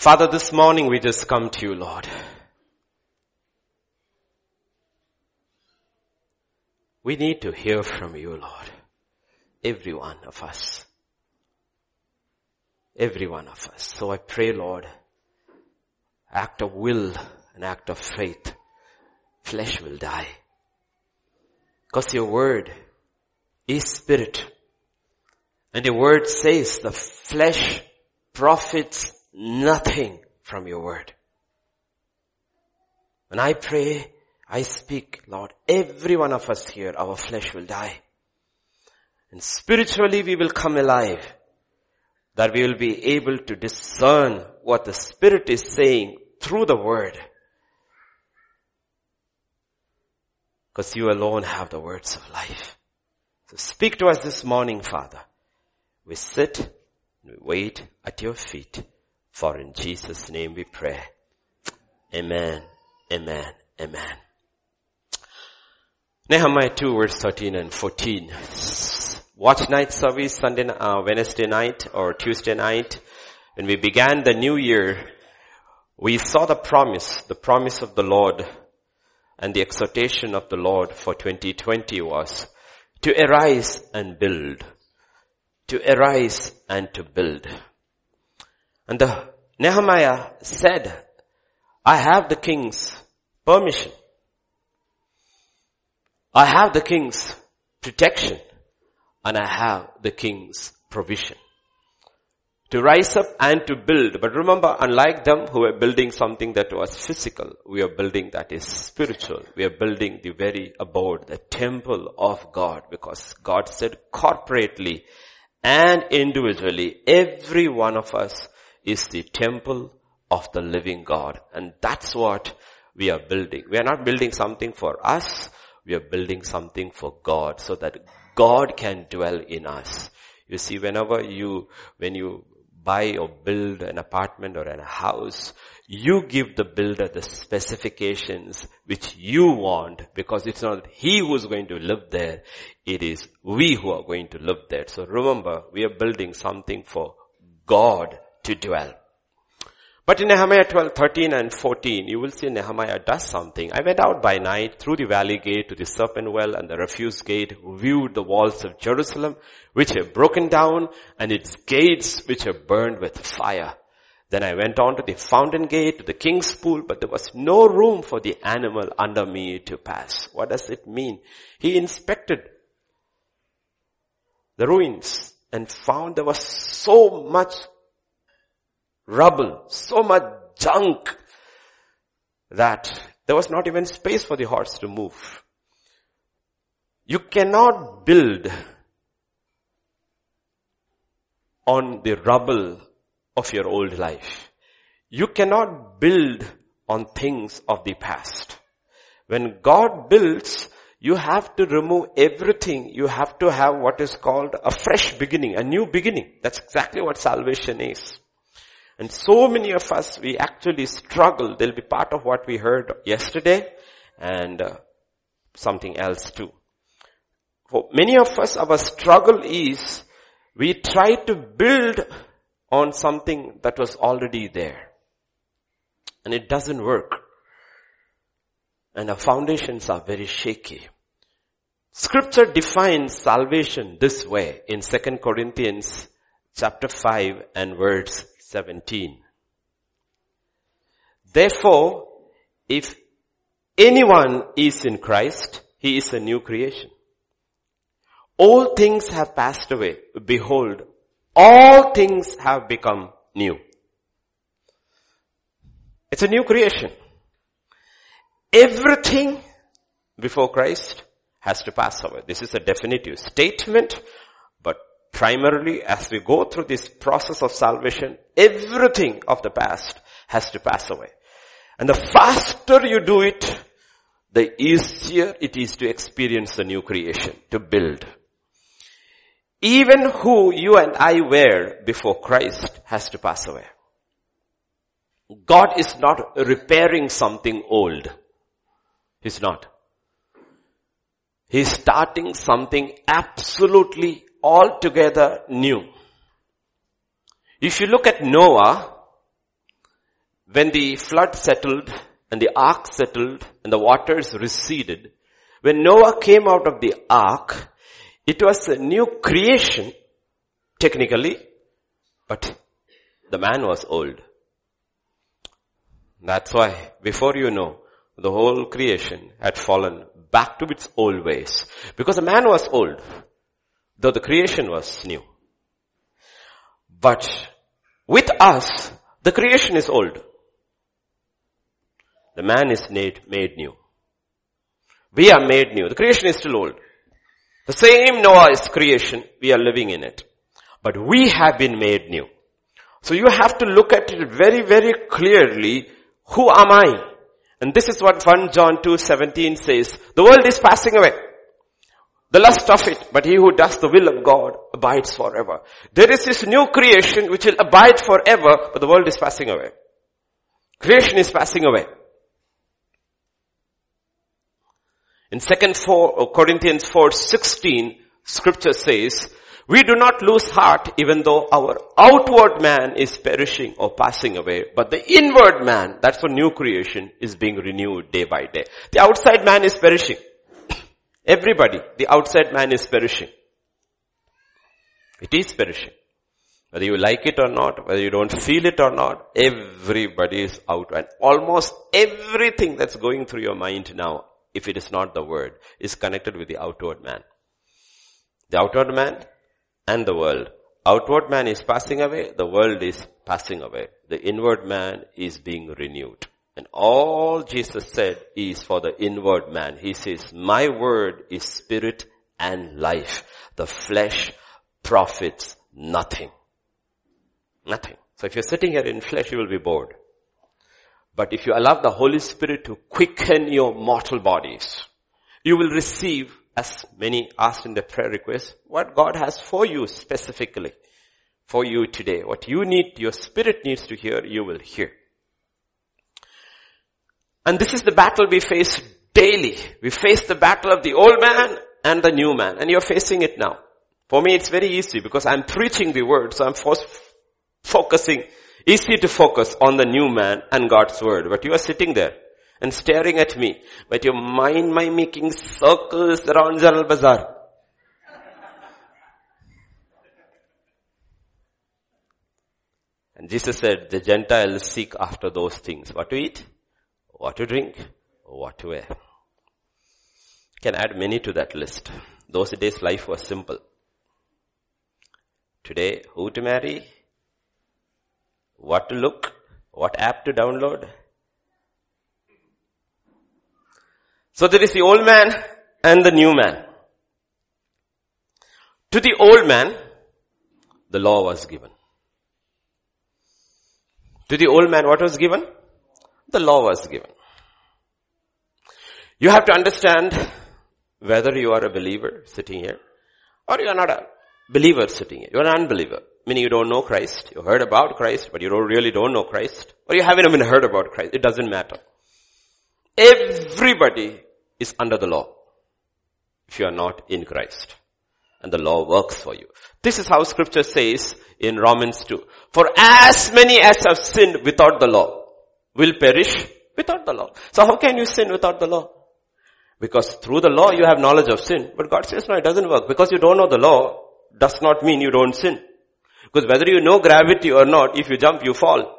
Father, this morning we just come to you, Lord. We need to hear from you, Lord. Every one of us. Every one of us. So I pray, Lord, act of will, an act of faith. Flesh will die. Because your word is spirit. And your word says the flesh profits nothing from your word. When I pray, I speak, Lord, every one of us here, our flesh will die. And spiritually we will come alive. That we will be able to discern what the Spirit is saying through the Word. Because you alone have the words of life. So speak to us this morning, Father. We sit and we wait at your feet. For in Jesus' name we pray. Amen. Amen. Amen. Nehemiah 2 verse 13 and 14. Watch night service Sunday, uh, Wednesday night or Tuesday night. When we began the new year, we saw the promise, the promise of the Lord and the exhortation of the Lord for 2020 was to arise and build. To arise and to build. And the Nehemiah said, I have the king's permission. I have the king's protection and I have the king's provision. To rise up and to build. But remember, unlike them who were building something that was physical, we are building that is spiritual. We are building the very abode, the temple of God because God said corporately and individually, every one of us is the temple of the living God. And that's what we are building. We are not building something for us. We are building something for God so that God can dwell in us. You see, whenever you, when you buy or build an apartment or a house, you give the builder the specifications which you want because it's not he who's going to live there. It is we who are going to live there. So remember, we are building something for God to dwell. But in Nehemiah 12, 13 and 14, you will see Nehemiah does something. I went out by night through the valley gate to the serpent well and the refuse gate, viewed the walls of Jerusalem, which are broken down, and its gates which are burned with fire. Then I went on to the fountain gate, to the king's pool, but there was no room for the animal under me to pass. What does it mean? He inspected the ruins and found there was so much rubble, so much junk that there was not even space for the horse to move. You cannot build on the rubble of your old life. You cannot build on things of the past. When God builds, you have to remove everything. You have to have what is called a fresh beginning, a new beginning. That's exactly what salvation is. And so many of us, we actually struggle. They'll be part of what we heard yesterday and uh, something else too. For many of us, our struggle is we try to build on something that was already there. And it doesn't work. And our foundations are very shaky. Scripture defines salvation this way in 2 Corinthians chapter 5 and verse 17. Therefore, if anyone is in Christ, he is a new creation. All things have passed away. Behold, all things have become new. It's a new creation. Everything before Christ has to pass away. This is a definitive statement primarily as we go through this process of salvation, everything of the past has to pass away. And the faster you do it, the easier it is to experience the new creation, to build. Even who you and I were before Christ has to pass away. God is not repairing something old. He's not. He's starting something absolutely altogether new. If you look at Noah, when the flood settled and the ark settled and the waters receded, when Noah came out of the ark, it was a new creation, technically, but the man was old. That's why, before you know, the whole creation had fallen back to its old ways. Because the man was old, though the creation was new. But with us, the creation is old. The man is made, made new. We are made new. The creation is still old. The same Noah's creation, we are living in it. But we have been made new. So you have to look at it very, very clearly. Who am I? And this is what 1 John 2:17 says. The world is passing away. The lust of it, but he who does the will of God abides forever. There is this new creation which will abide forever, but the world is passing away. Creation is passing away. In 2 uh, Corinthians 4, 16, scripture says, we do not lose heart even though our outward man is perishing or passing away, but the inward man, that's a new creation, is being renewed day by day. The outside man is perishing. Everybody, the outside man is perishing. It is perishing. Whether you like it or not, whether you don't feel it or not, everybody is out. And almost everything that's going through your mind now if it is not the word, is connected with the outward man. The outward man and the world. Outward man is passing away, the world is passing away. The inward man is being renewed. And all Jesus said is for the inward man. He says, my word is spirit and life. The flesh profits nothing. Nothing. So if you're sitting here in flesh, you will be bored. But if you allow the Holy Spirit to quicken your mortal bodies, you will receive, as many asked in the prayer request, what God has for you specifically. For you today. What you need, your spirit needs to hear, you will hear. And this is the battle we face daily. We face the battle of the old man and the new man. And you're facing it now. For me, it's very easy because I'm preaching the word, so I'm focusing Easy to focus on the new man and God's word, but you are sitting there and staring at me, but your mind might making circles around General Bazaar. And Jesus said, the Gentiles seek after those things. What to eat, what to drink, what to wear. Can add many to that list. Those days life was simple. Today, who to marry, what to look, what app to download. So there is the old man and the new man. To the old man, the law was given. To the old man, what was given? The law was given. You have to understand whether you are a believer sitting here or you are not a believer sitting here. You are an unbeliever meaning you don't know Christ. You heard about Christ, but you don't really don't know Christ. Or you haven't even heard about Christ. It doesn't matter. Everybody is under the law. If you are not in Christ. And the law works for you. This is how scripture says in Romans 2. For as many as have sinned without the law will perish without the law. So how can you sin without the law? Because through the law you have knowledge of sin. But God says no, it doesn't work. Because you don't know the law does not mean you don't sin. Because whether you know gravity or not, if you jump, you fall.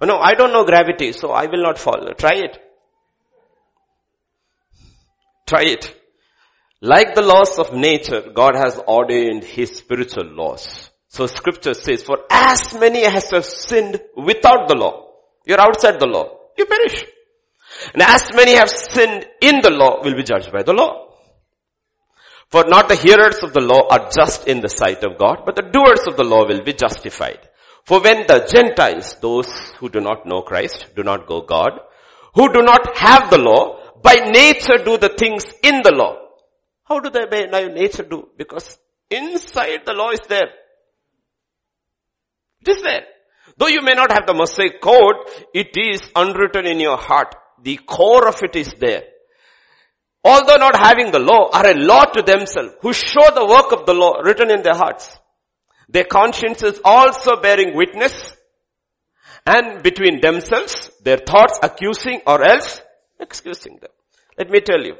Oh, no, I don't know gravity, so I will not fall. Try it. Try it. Like the laws of nature, God has ordained His spiritual laws. So scripture says, for as many as have sinned without the law, you're outside the law, you perish. And as many have sinned in the law will be judged by the law. For not the hearers of the law are just in the sight of God, but the doers of the law will be justified. For when the Gentiles, those who do not know Christ, do not go God, who do not have the law, by nature do the things in the law. How do they by nature do? Because inside the law is there. It is there. Though you may not have the Mosaic code, it is unwritten in your heart. The core of it is there although not having the law, are a law to themselves, who show the work of the law written in their hearts. Their consciences also bearing witness, And between themselves, their thoughts accusing or else excusing them. Let me tell you.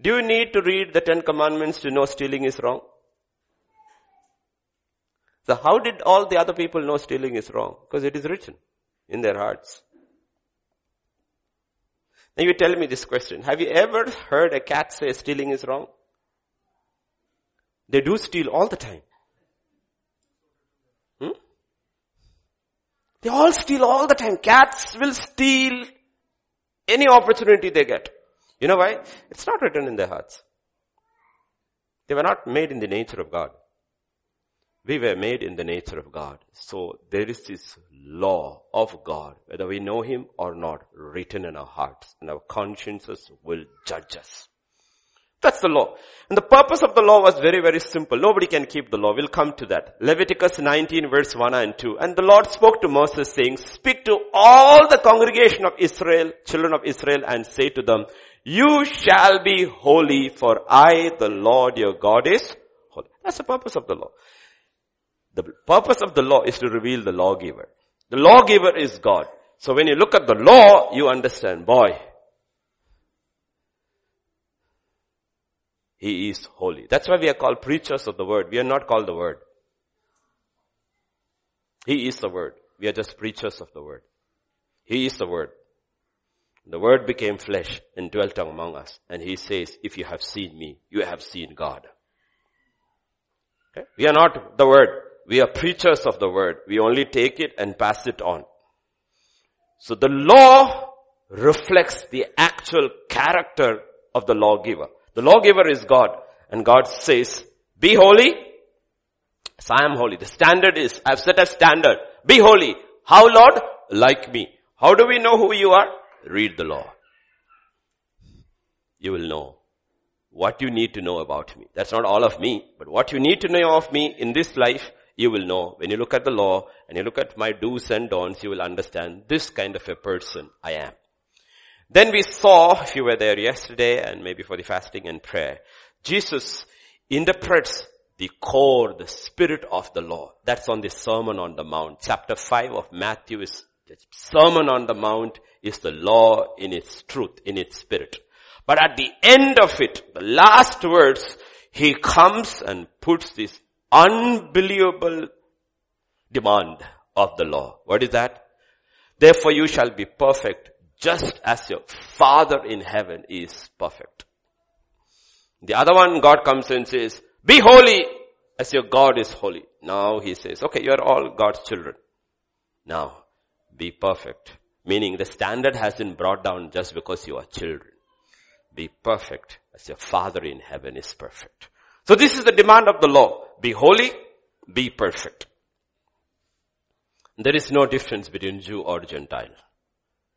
Do you need to read the Ten Commandments to know stealing is wrong? So how did all the other people know stealing is wrong? Because it is written in their hearts. Now you tell me this question. Have you ever heard a cat say stealing is wrong? They do steal all the time. Hmm? They all steal all the time. Cats will steal any opportunity they get. You know why? It's not written in their hearts. They were not made in the nature of God. We were made in the nature of God. So there is this law of God, whether we know Him or not, written in our hearts and our consciences will judge us. That's the law. And the purpose of the law was very, very simple. Nobody can keep the law. We'll come to that. Leviticus 19 verse 1 and 2. And the Lord spoke to Moses saying, speak to all the congregation of Israel, children of Israel, and say to them, you shall be holy for I, the Lord your God is holy. That's the purpose of the law. The purpose of the law is to reveal the lawgiver. The lawgiver is God. So when you look at the law, you understand, boy, He is holy. That's why we are called preachers of the word. We are not called the word. He is the word. We are just preachers of the word. He is the word. The word became flesh and dwelt among us. And he says, if you have seen me, you have seen God. Okay? We are not the word. We are preachers of the word. We only take it and pass it on. So the law reflects the actual character of the lawgiver. The lawgiver is God. And God says, be holy. So I am holy. The standard is, I've set a standard. Be holy. How Lord? Like me. How do we know who you are? Read the law. You will know what you need to know about me. That's not all of me, but what you need to know of me in this life, you will know. When you look at the law and you look at my do's and don'ts, you will understand this kind of a person I am. Then we saw, if you were there yesterday and maybe for the fasting and prayer, Jesus interprets the core, the spirit of the law. That's on the Sermon on the Mount. Chapter 5 of Matthew is, the Sermon on the Mount is the law in its truth, in its spirit. But at the end of it, the last words, he comes and puts this unbelievable demand of the law. What is that? Therefore you shall be perfect just as your Father in heaven is perfect. The other one, God comes and says, be holy as your God is holy. Now he says, okay, you are all God's children. Now, be perfect. Meaning the standard has been brought down just because you are children. Be perfect as your Father in heaven is perfect. So this is the demand of the law. Be holy, be perfect. There is no difference between Jew or Gentile.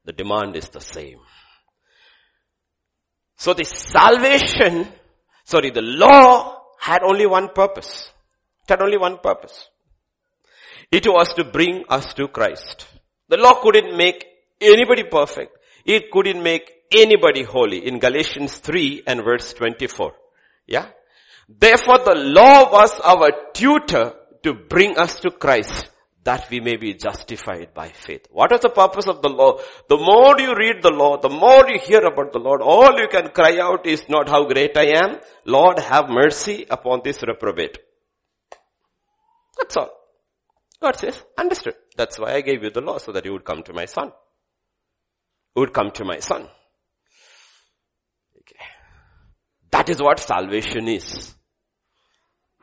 The demand is the same. So the salvation, sorry, the law had only one purpose. It had only one purpose. It was to bring us to Christ. The law couldn't make anybody perfect. It couldn't make anybody holy in Galatians 3 and verse 24. Yeah? Therefore the law was our tutor to bring us to Christ that we may be justified by faith. What is the purpose of the law? The more you read the law, the more you hear about the Lord, all you can cry out is not how great I am. Lord, have mercy upon this reprobate. That's all. God says, understood. That's why I gave you the law so that you would come to my son. You would come to my son. Okay. That is what salvation is.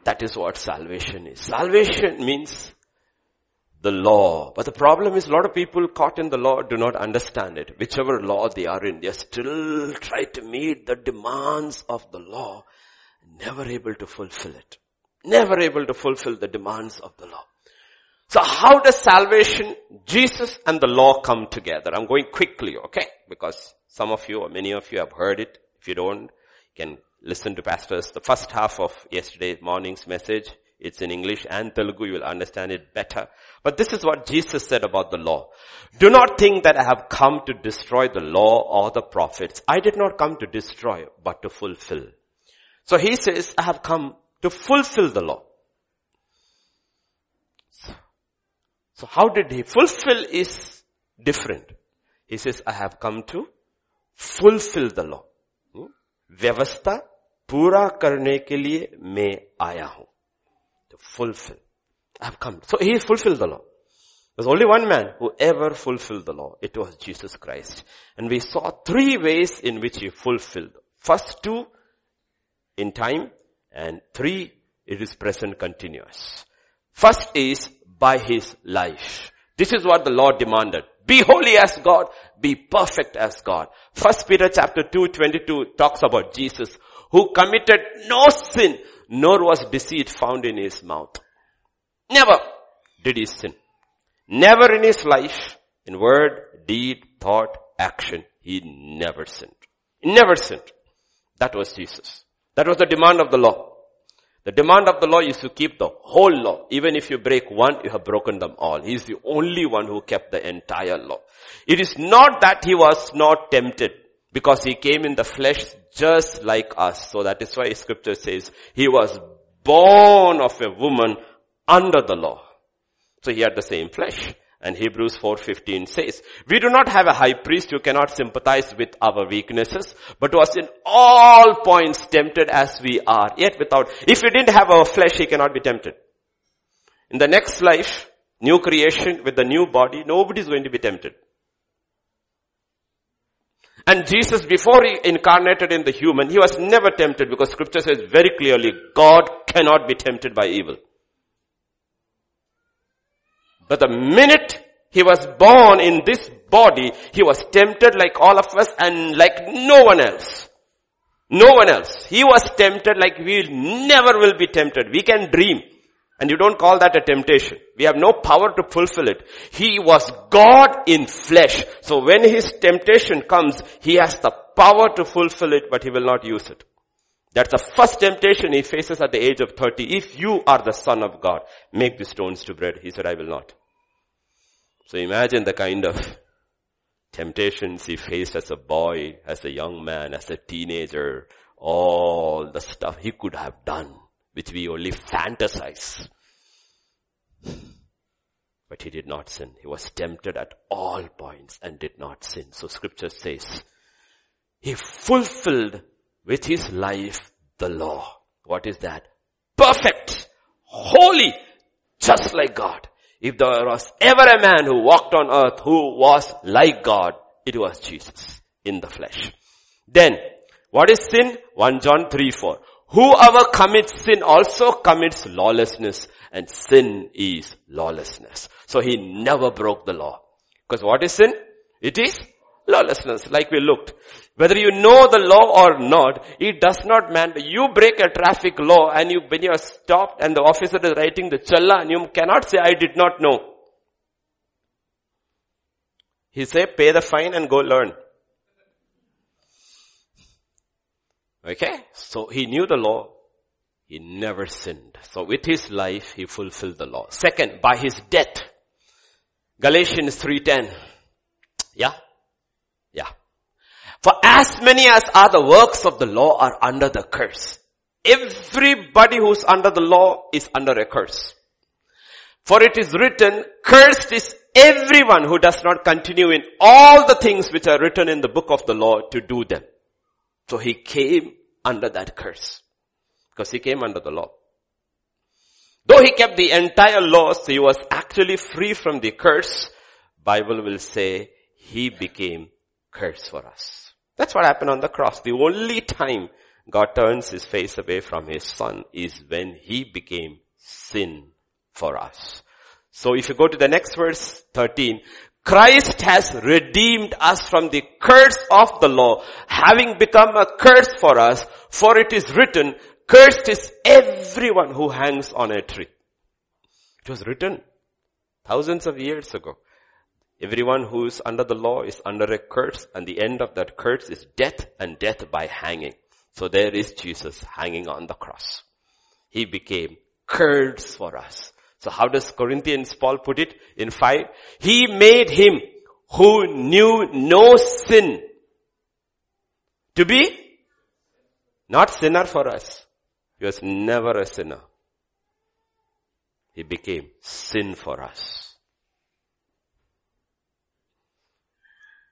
That is what salvation is. Salvation means the law. But the problem is a lot of people caught in the law do not understand it. Whichever law they are in, they still try to meet the demands of the law, never able to fulfill it. Never able to fulfill the demands of the law. So how does salvation, Jesus and the law come together? I'm going quickly, okay? Because some of you or many of you have heard it. If you don't, you can listen to pastors. The first half of yesterday morning's message, it's in English and Telugu, you will understand it better. But this is what Jesus said about the law. Do not think that I have come to destroy the law or the prophets. I did not come to destroy, but to fulfill. So he says, I have come to fulfill the law. So how did he fulfill is different. He says, I have come to fulfill the law. Hmm? Vyavastha पूरा करने के लिए मैं आया हूं to fulfill i have come so he fulfilled the law there's only one man who ever fulfilled the law it was jesus christ and we saw three ways in which he fulfilled first two in time and three it is present continuous first is by his life this is what the lord demanded be holy as God. Be perfect as God. First Peter chapter 2, 22 talks about Jesus who committed no sin, nor was deceit found in his mouth. Never did he sin. Never in his life, in word, deed, thought, action, he never sinned. He never sinned. That was Jesus. That was the demand of the law. The demand of the law is to keep the whole law. Even if you break one, you have broken them all. He is the only one who kept the entire law. It is not that he was not tempted because he came in the flesh just like us. So that is why scripture says he was born of a woman under the law. So he had the same flesh. And Hebrews 4.15 says, we do not have a high priest who cannot sympathize with our weaknesses, but was in all points tempted as we are, yet without, if he didn't have our flesh, he cannot be tempted. In the next life, new creation with the new body, nobody is going to be tempted. And Jesus, before he incarnated in the human, he was never tempted because scripture says very clearly, God cannot be tempted by evil. But the minute he was born in this body, he was tempted like all of us and like no one else. No one else. He was tempted like we never will be tempted. We can dream. And you don't call that a temptation. We have no power to fulfill it. He was God in flesh. So when his temptation comes, he has the power to fulfill it, but he will not use it. That's the first temptation he faces at the age of 30. If you are the son of God, make the stones to bread. He said, I will not. So imagine the kind of temptations he faced as a boy, as a young man, as a teenager, all the stuff he could have done, which we only fantasize. But he did not sin. He was tempted at all points and did not sin. So scripture says, he fulfilled with his life the law. What is that? Perfect, holy, just like God. If there was ever a man who walked on earth who was like God, it was Jesus in the flesh. Then, what is sin? 1 John 3, 4. Whoever commits sin also commits lawlessness and sin is lawlessness. So he never broke the law. Because what is sin? It is lawlessness, like we looked. Whether you know the law or not, it does not matter. You break a traffic law and you, when you are stopped and the officer is writing the challan and you cannot say, I did not know. He say, pay the fine and go learn. Okay? So he knew the law. He never sinned. So with his life, he fulfilled the law. Second, by his death. Galatians 3.10. Yeah? Yeah. For as many as are the works of the law are under the curse. Everybody who's under the law is under a curse. For it is written, cursed is everyone who does not continue in all the things which are written in the book of the law to do them. So he came under that curse. Because he came under the law. Though he kept the entire law, so he was actually free from the curse, Bible will say he became curse for us. That's what happened on the cross. The only time God turns his face away from his son is when he became sin for us. So if you go to the next verse 13, Christ has redeemed us from the curse of the law, having become a curse for us, for it is written, cursed is everyone who hangs on a tree. It was written thousands of years ago. Everyone who is under the law is under a curse and the end of that curse is death and death by hanging. So there is Jesus hanging on the cross. He became curse for us. So how does Corinthians Paul put it in five? He made him who knew no sin to be not sinner for us. He was never a sinner. He became sin for us.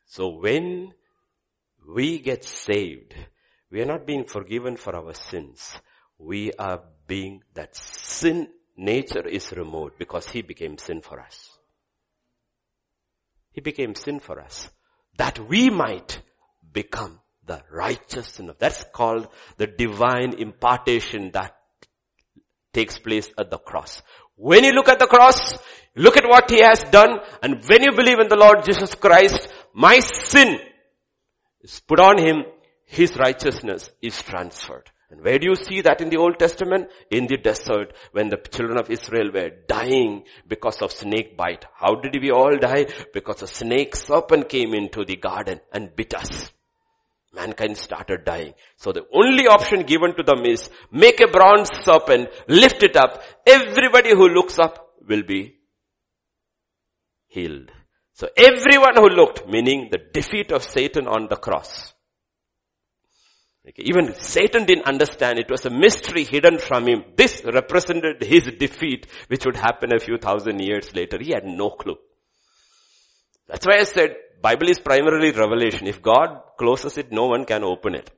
So when we get saved, we are not being forgiven for our sins. We are being that sin nature is removed because He became sin for us. He became sin for us. That we might become the righteousness. That's called the divine impartation that takes place at the cross. When you look at the cross, look at what He has done, and when you believe in the Lord Jesus Christ, my sin is put on Him, His righteousness is transferred. And where do you see that in the Old Testament? In the desert when the children of Israel were dying because of snake bite. How did we all die? Because a snake serpent came into the garden and bit us. Mankind started dying. So the only option given to them is make a bronze serpent, lift it up. Everybody who looks up will be healed. So everyone who looked, meaning the defeat of Satan on the cross, even Satan didn't understand. It was a mystery hidden from him. This represented his defeat, which would happen a few thousand years later. He had no clue. That's why I said Bible is primarily revelation. If God closes it, no one can open it.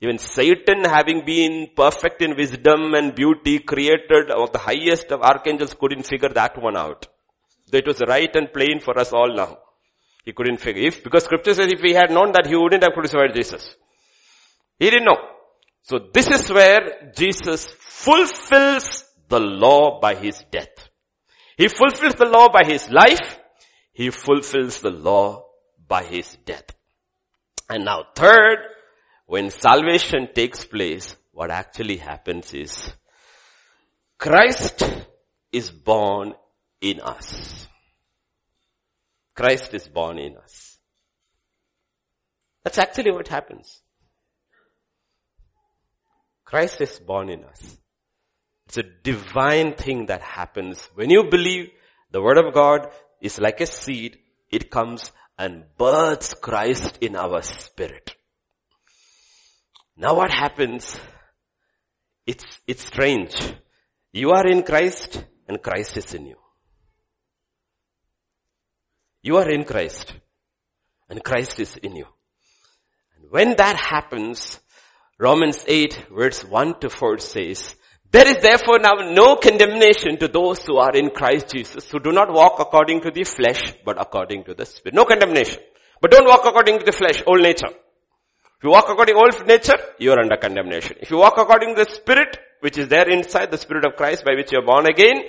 Even Satan having been perfect in wisdom and beauty, created of the highest of archangels couldn't figure that one out. It was right and plain for us all now. He couldn't figure. If, because scripture says if he had known that, he wouldn't have crucified Jesus. He didn't know. So this is where Jesus fulfills the law by his death. He fulfills the law by his life. He fulfills the law by his death. And now third, when salvation takes place, what actually happens is Christ is born in us. Christ is born in us. That's actually what happens. Christ is born in us. It's a divine thing that happens. When you believe the word of God is like a seed, it comes and births Christ in our spirit. Now what happens? It's, it's strange. You are in Christ and Christ is in you. You are in Christ and Christ is in you. And when that happens, Romans 8 verse 1 to 4 says, there is therefore now no condemnation to those who are in Christ Jesus, who do not walk according to the flesh, but according to the Spirit. No condemnation. But don't walk according to the flesh, old nature. If you walk according to old nature, you are under condemnation. If you walk according to the Spirit, which is there inside the Spirit of Christ by which you are born again,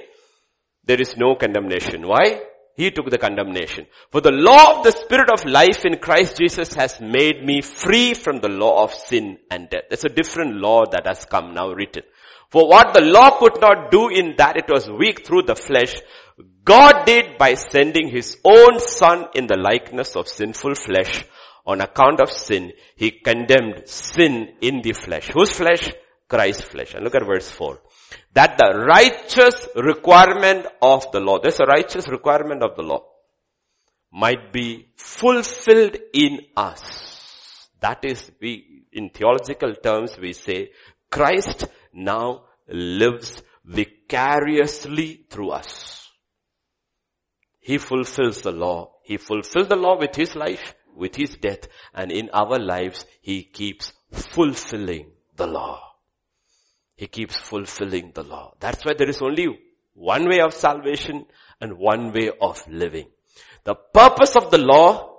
there is no condemnation. Why? He took the condemnation. For the law of the spirit of life in Christ Jesus has made me free from the law of sin and death. There's a different law that has come now written. For what the law could not do in that it was weak through the flesh, God did by sending his own son in the likeness of sinful flesh. On account of sin, he condemned sin in the flesh. Whose flesh? Christ's flesh. And look at verse 4 that the righteous requirement of the law, there's a righteous requirement of the law, might be fulfilled in us. That is, we, in theological terms, we say, Christ now lives vicariously through us. He fulfills the law. He fulfilled the law with his life, with his death, and in our lives, he keeps fulfilling the law. He keeps fulfilling the law. That's why there is only one way of salvation and one way of living. The purpose of the law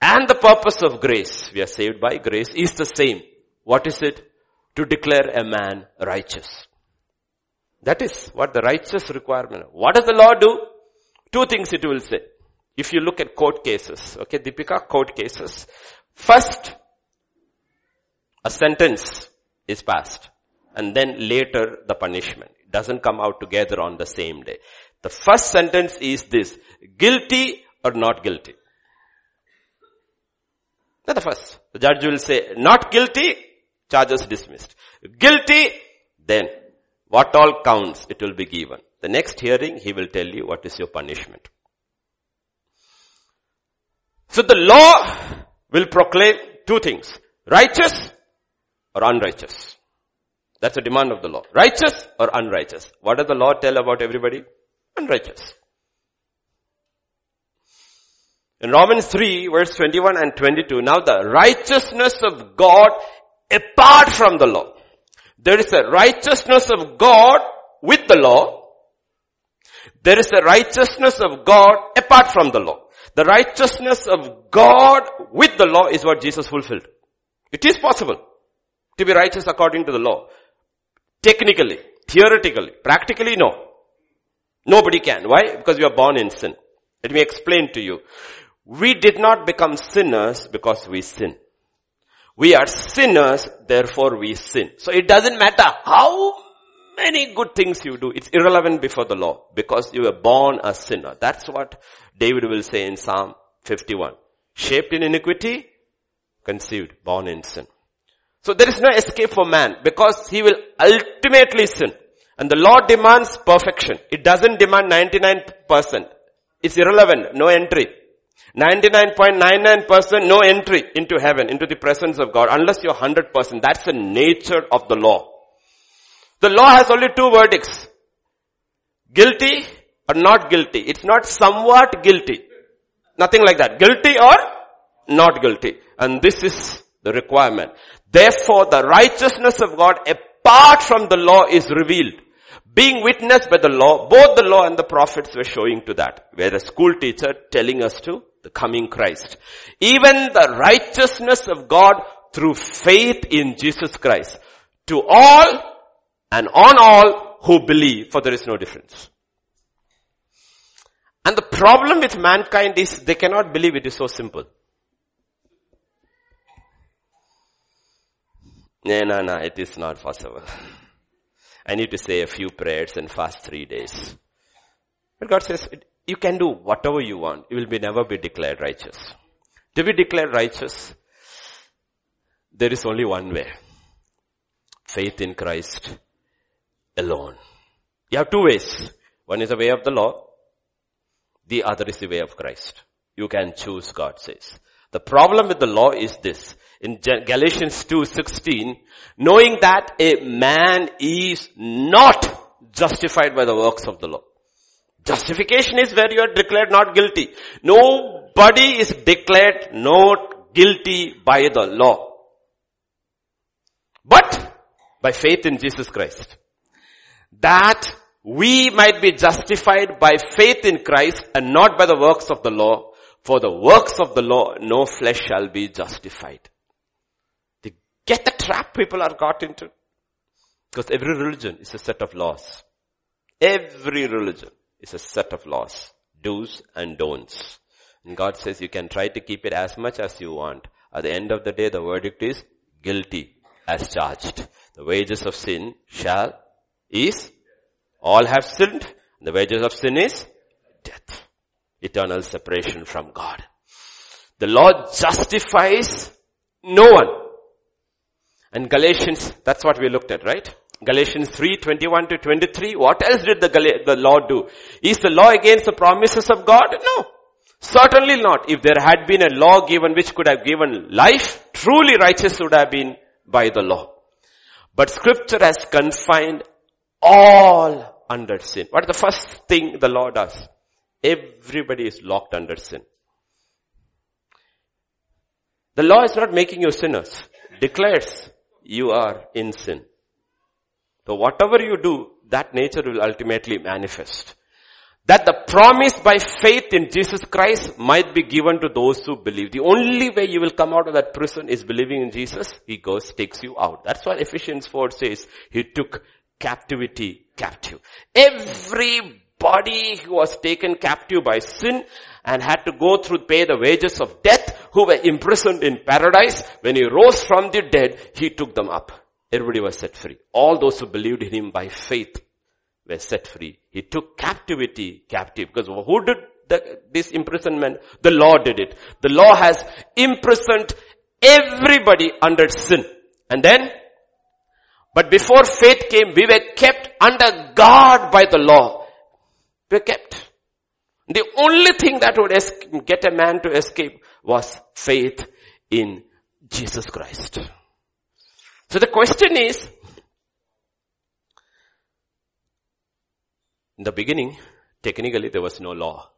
and the purpose of grace, we are saved by grace, is the same. What is it? To declare a man righteous. That is what the righteous requirement. What does the law do? Two things it will say. If you look at court cases, okay, Deepika, court cases. First, a sentence is passed and then later the punishment. It doesn't come out together on the same day. The first sentence is this, guilty or not guilty. Not the first. The judge will say, not guilty, charges dismissed. Guilty, then what all counts, it will be given. The next hearing, he will tell you what is your punishment. So the law will proclaim two things, righteous or unrighteous. That's a demand of the law. Righteous or unrighteous? What does the law tell about everybody? Unrighteous. In Romans 3 verse 21 and 22, now the righteousness of God apart from the law. There is a righteousness of God with the law. There is a righteousness of God apart from the law. The righteousness of God with the law is what Jesus fulfilled. It is possible to be righteous according to the law. Technically, theoretically, practically no. Nobody can. Why? Because we are born in sin. Let me explain to you. We did not become sinners because we sin. We are sinners, therefore we sin. So it doesn't matter how many good things you do. It's irrelevant before the law because you were born a sinner. That's what David will say in Psalm 51. Shaped in iniquity, conceived, born in sin. So there is no escape for man because he will ultimately sin. And the law demands perfection. It doesn't demand 99%. It's irrelevant. No entry. 99.99% no entry into heaven, into the presence of God, unless you're 100%. That's the nature of the law. The law has only two verdicts. Guilty or not guilty. It's not somewhat guilty. Nothing like that. Guilty or not guilty. And this is the requirement. Therefore, the righteousness of God apart from the law is revealed. Being witnessed by the law, both the law and the prophets were showing to that. Where a school teacher telling us to the coming Christ. Even the righteousness of God through faith in Jesus Christ. To all and on all who believe, for there is no difference. And the problem with mankind is they cannot believe it is so simple. No, no, no, it is not possible. I need to say a few prayers and fast three days. But God says, you can do whatever you want. You will be never be declared righteous. To be declared righteous, there is only one way. Faith in Christ alone. You have two ways. One is the way of the law. The other is the way of Christ. You can choose, God says. The problem with the law is this. In Galatians 2.16, knowing that a man is not justified by the works of the law. Justification is where you are declared not guilty. Nobody is declared not guilty by the law. But by faith in Jesus Christ. That we might be justified by faith in Christ and not by the works of the law. For the works of the law, no flesh shall be justified. Get the trap people are got into. Because every religion is a set of laws. Every religion is a set of laws. Do's and don'ts. And God says you can try to keep it as much as you want. At the end of the day, the verdict is guilty as charged. The wages of sin shall, is, all have sinned. The wages of sin is death eternal separation from God. The Lord justifies no one. And Galatians, that's what we looked at, right? Galatians 3, 21 to 23. What else did the, the law do? Is the law against the promises of God? No. Certainly not. If there had been a law given which could have given life, truly righteous would have been by the law. But scripture has confined all under sin. What is the first thing the law does? Everybody is locked under sin. The law is not making you sinners. Declares you are in sin. So whatever you do, that nature will ultimately manifest. That the promise by faith in Jesus Christ might be given to those who believe. The only way you will come out of that prison is believing in Jesus. He goes, takes you out. That's why Ephesians 4 says, He took captivity captive. Everybody who was taken captive by sin and had to go through pay the wages of death who were imprisoned in paradise. When he rose from the dead, he took them up. Everybody was set free. All those who believed in him by faith were set free. He took captivity captive because who did the, this imprisonment? The law did it. The law has imprisoned everybody under sin. And then, but before faith came, we were kept under guard by the law were kept. The only thing that would get a man to escape was faith in Jesus Christ. So the question is, in the beginning, technically there was no law.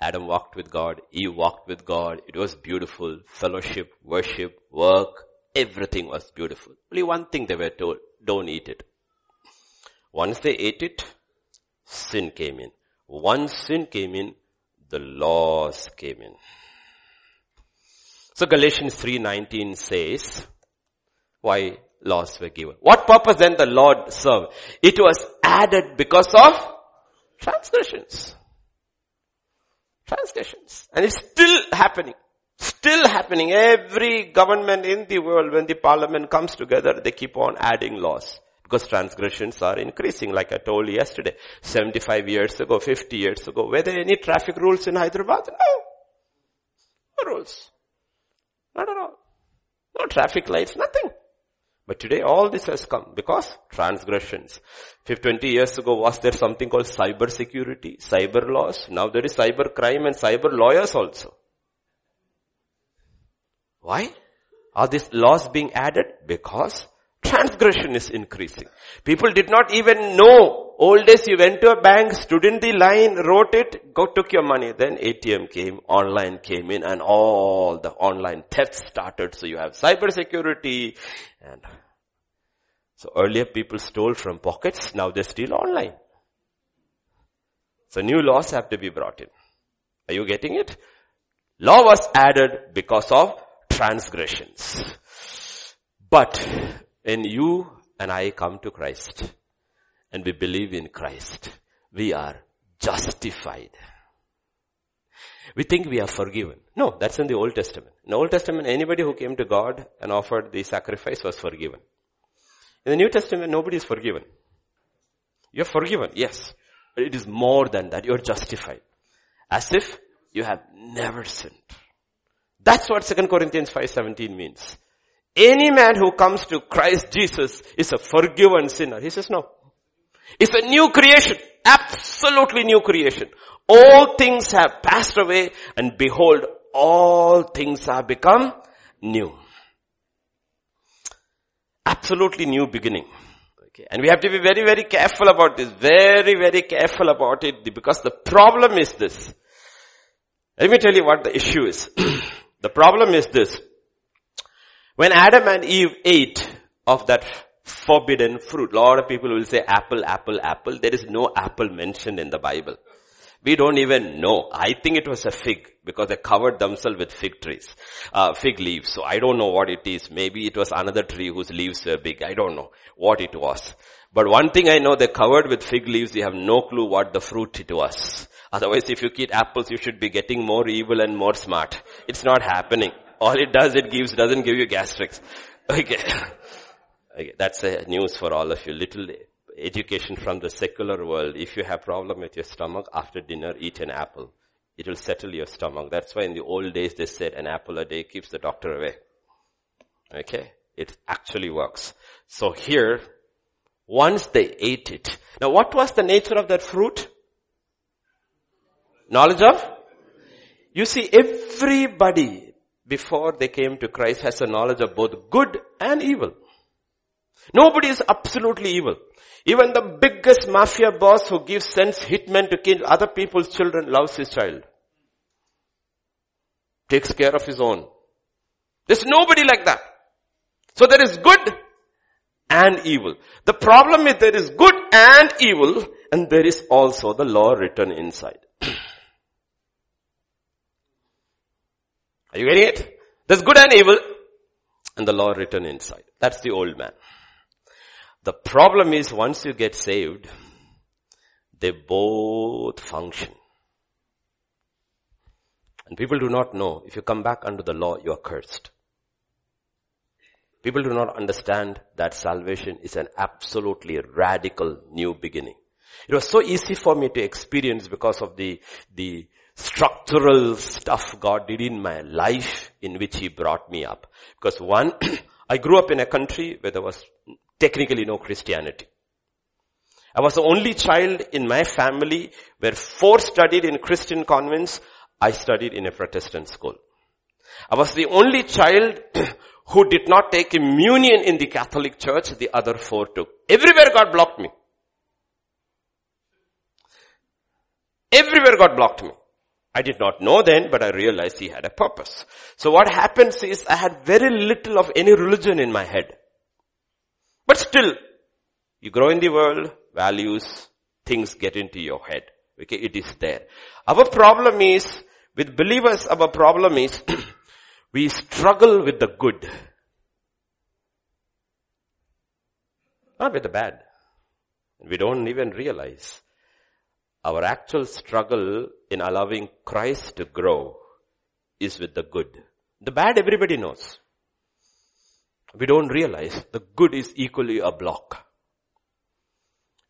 Adam walked with God, Eve walked with God. It was beautiful. Fellowship, worship, work, everything was beautiful. Only one thing they were told, don't eat it. Once they ate it, sin came in. Once sin came in, the laws came in. So Galatians 3.19 says, why laws were given. What purpose then the Lord served? It was added because of transgressions. Transgressions. And it's still happening. Still happening. Every government in the world, when the parliament comes together, they keep on adding laws. Because transgressions are increasing, like I told yesterday. 75 years ago, 50 years ago, were there any traffic rules in Hyderabad? No. No rules. Not at all. No traffic lights, nothing. But today all this has come because transgressions. 20 years ago was there something called cyber security, cyber laws? Now there is cyber crime and cyber lawyers also. Why? Are these laws being added? Because transgression is increasing. People did not even know. Old days you went to a bank, stood in the line, wrote it, go took your money. Then ATM came, online came in and all the online thefts started. So you have cyber security and so earlier people stole from pockets, now they steal online. So new laws have to be brought in. Are you getting it? Law was added because of transgressions. But when you and I come to Christ and we believe in Christ, we are justified. We think we are forgiven. No, that's in the Old Testament. In the Old Testament, anybody who came to God and offered the sacrifice was forgiven. In the New Testament, nobody is forgiven. You're forgiven, yes. But it is more than that. You're justified. As if you have never sinned. That's what 2 Corinthians 5.17 means. Any man who comes to Christ Jesus is a forgiven sinner. He says no. It's a new creation. Absolutely new creation. All things have passed away and behold, all things have become new. Absolutely new beginning. Okay. And we have to be very, very careful about this. Very, very careful about it because the problem is this. Let me tell you what the issue is. the problem is this. When Adam and Eve ate of that forbidden fruit, a lot of people will say apple, apple, apple. There is no apple mentioned in the Bible. We don't even know. I think it was a fig because they covered themselves with fig trees, uh, fig leaves. So I don't know what it is. Maybe it was another tree whose leaves were big. I don't know what it was. But one thing I know, they covered with fig leaves. We have no clue what the fruit it was. Otherwise, if you eat apples, you should be getting more evil and more smart. It's not happening. All it does, it gives, doesn't give you gastrics. Okay. okay. That's a news for all of you. Little education from the secular world. If you have problem with your stomach, after dinner, eat an apple. It will settle your stomach. That's why in the old days they said an apple a day keeps the doctor away. Okay? It actually works. So here, once they ate it. Now what was the nature of that fruit? Knowledge of? You see, everybody before they came to Christ has a knowledge of both good and evil. Nobody is absolutely evil. Even the biggest mafia boss who gives sends hitmen to kill other people's children loves his child. Takes care of his own. There's nobody like that. So there is good and evil. The problem is there is good and evil and there is also the law written inside. Are you getting it? There's good and evil and the law written inside. That's the old man. The problem is once you get saved, they both function. And people do not know, if you come back under the law, you are cursed. People do not understand that salvation is an absolutely radical new beginning. It was so easy for me to experience because of the, the structural stuff God did in my life in which He brought me up. Because one, I grew up in a country where there was technically no Christianity. I was the only child in my family where four studied in Christian convents, I studied in a Protestant school. I was the only child who did not take communion in the Catholic church, the other four took. Everywhere God blocked me. Everywhere God blocked me. I did not know then, but I realized he had a purpose. So what happens is I had very little of any religion in my head. But still, you grow in the world, values, things get into your head. Okay, it is there. Our problem is, with believers, our problem is, we struggle with the good. Not with the bad. We don't even realize our actual struggle in allowing Christ to grow is with the good. The bad everybody knows. We don't realize the good is equally a block.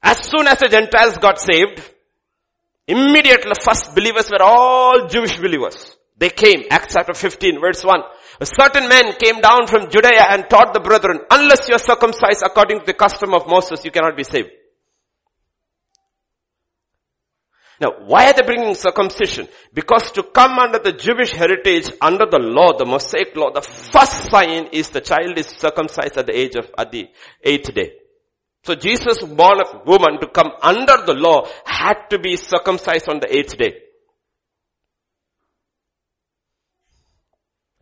As soon as the Gentiles got saved, immediately the first believers were all Jewish believers. They came, Acts chapter 15 verse 1. A certain man came down from Judea and taught the brethren, unless you are circumcised according to the custom of Moses, you cannot be saved. Now, why are they bringing circumcision? Because to come under the Jewish heritage, under the law, the Mosaic law, the first sign is the child is circumcised at the age of, at the eighth day. So Jesus born of woman to come under the law had to be circumcised on the eighth day.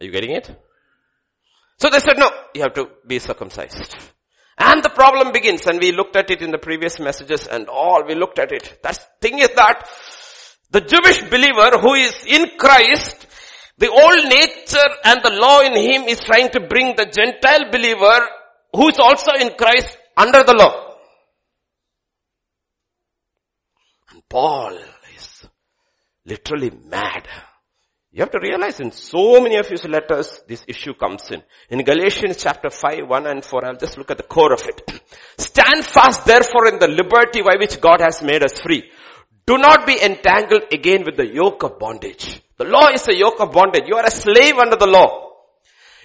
Are you getting it? So they said, no, you have to be circumcised. And the problem begins, and we looked at it in the previous messages and all, we looked at it. That thing is that the Jewish believer who is in Christ, the old nature and the law in him is trying to bring the Gentile believer who is also in Christ under the law. And Paul is literally mad you have to realize in so many of his letters, this issue comes in. In Galatians chapter 5, 1 and 4, I'll just look at the core of it. Stand fast therefore in the liberty by which God has made us free. Do not be entangled again with the yoke of bondage. The law is a yoke of bondage. You are a slave under the law.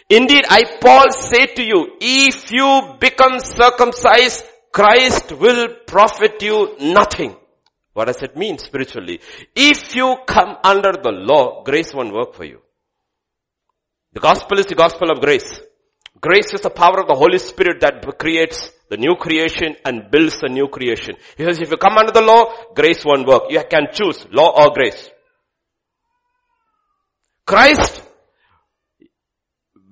Indeed, I Paul say to you, if you become circumcised, Christ will profit you nothing. What does it mean spiritually? If you come under the law, grace won't work for you. The gospel is the gospel of grace. Grace is the power of the Holy Spirit that creates the new creation and builds the new creation. He says if you come under the law, grace won't work. You can choose law or grace. Christ,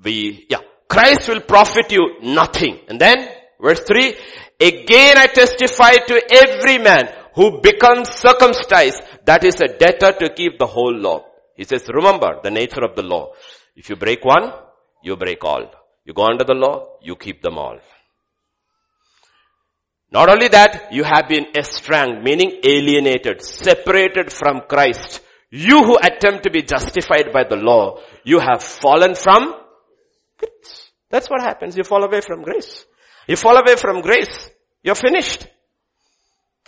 we, yeah, Christ will profit you nothing. And then, verse 3, again I testify to every man who becomes circumcised, that is a debtor to keep the whole law. He says, remember the nature of the law. If you break one, you break all. You go under the law, you keep them all. Not only that, you have been estranged, meaning alienated, separated from Christ. You who attempt to be justified by the law, you have fallen from grace. That's what happens. You fall away from grace. You fall away from grace. You're finished.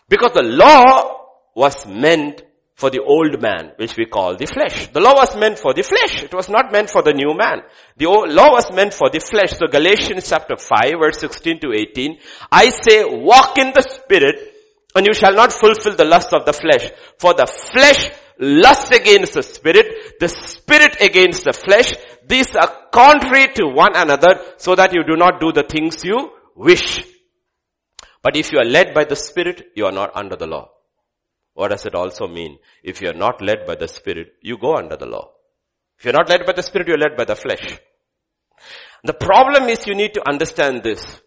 Because the law was meant for the old man, which we call the flesh. The law was meant for the flesh. It was not meant for the new man. The law was meant for the flesh. So Galatians chapter 5 verse 16 to 18, I say walk in the spirit and you shall not fulfill the lust of the flesh. For the flesh lusts against the spirit, the spirit against the flesh. These are contrary to one another so that you do not do the things you wish. But if you are led by the Spirit, you are not under the law. What does it also mean? If you are not led by the Spirit, you go under the law. If you're not led by the Spirit, you're led by the flesh. The problem is you need to understand this.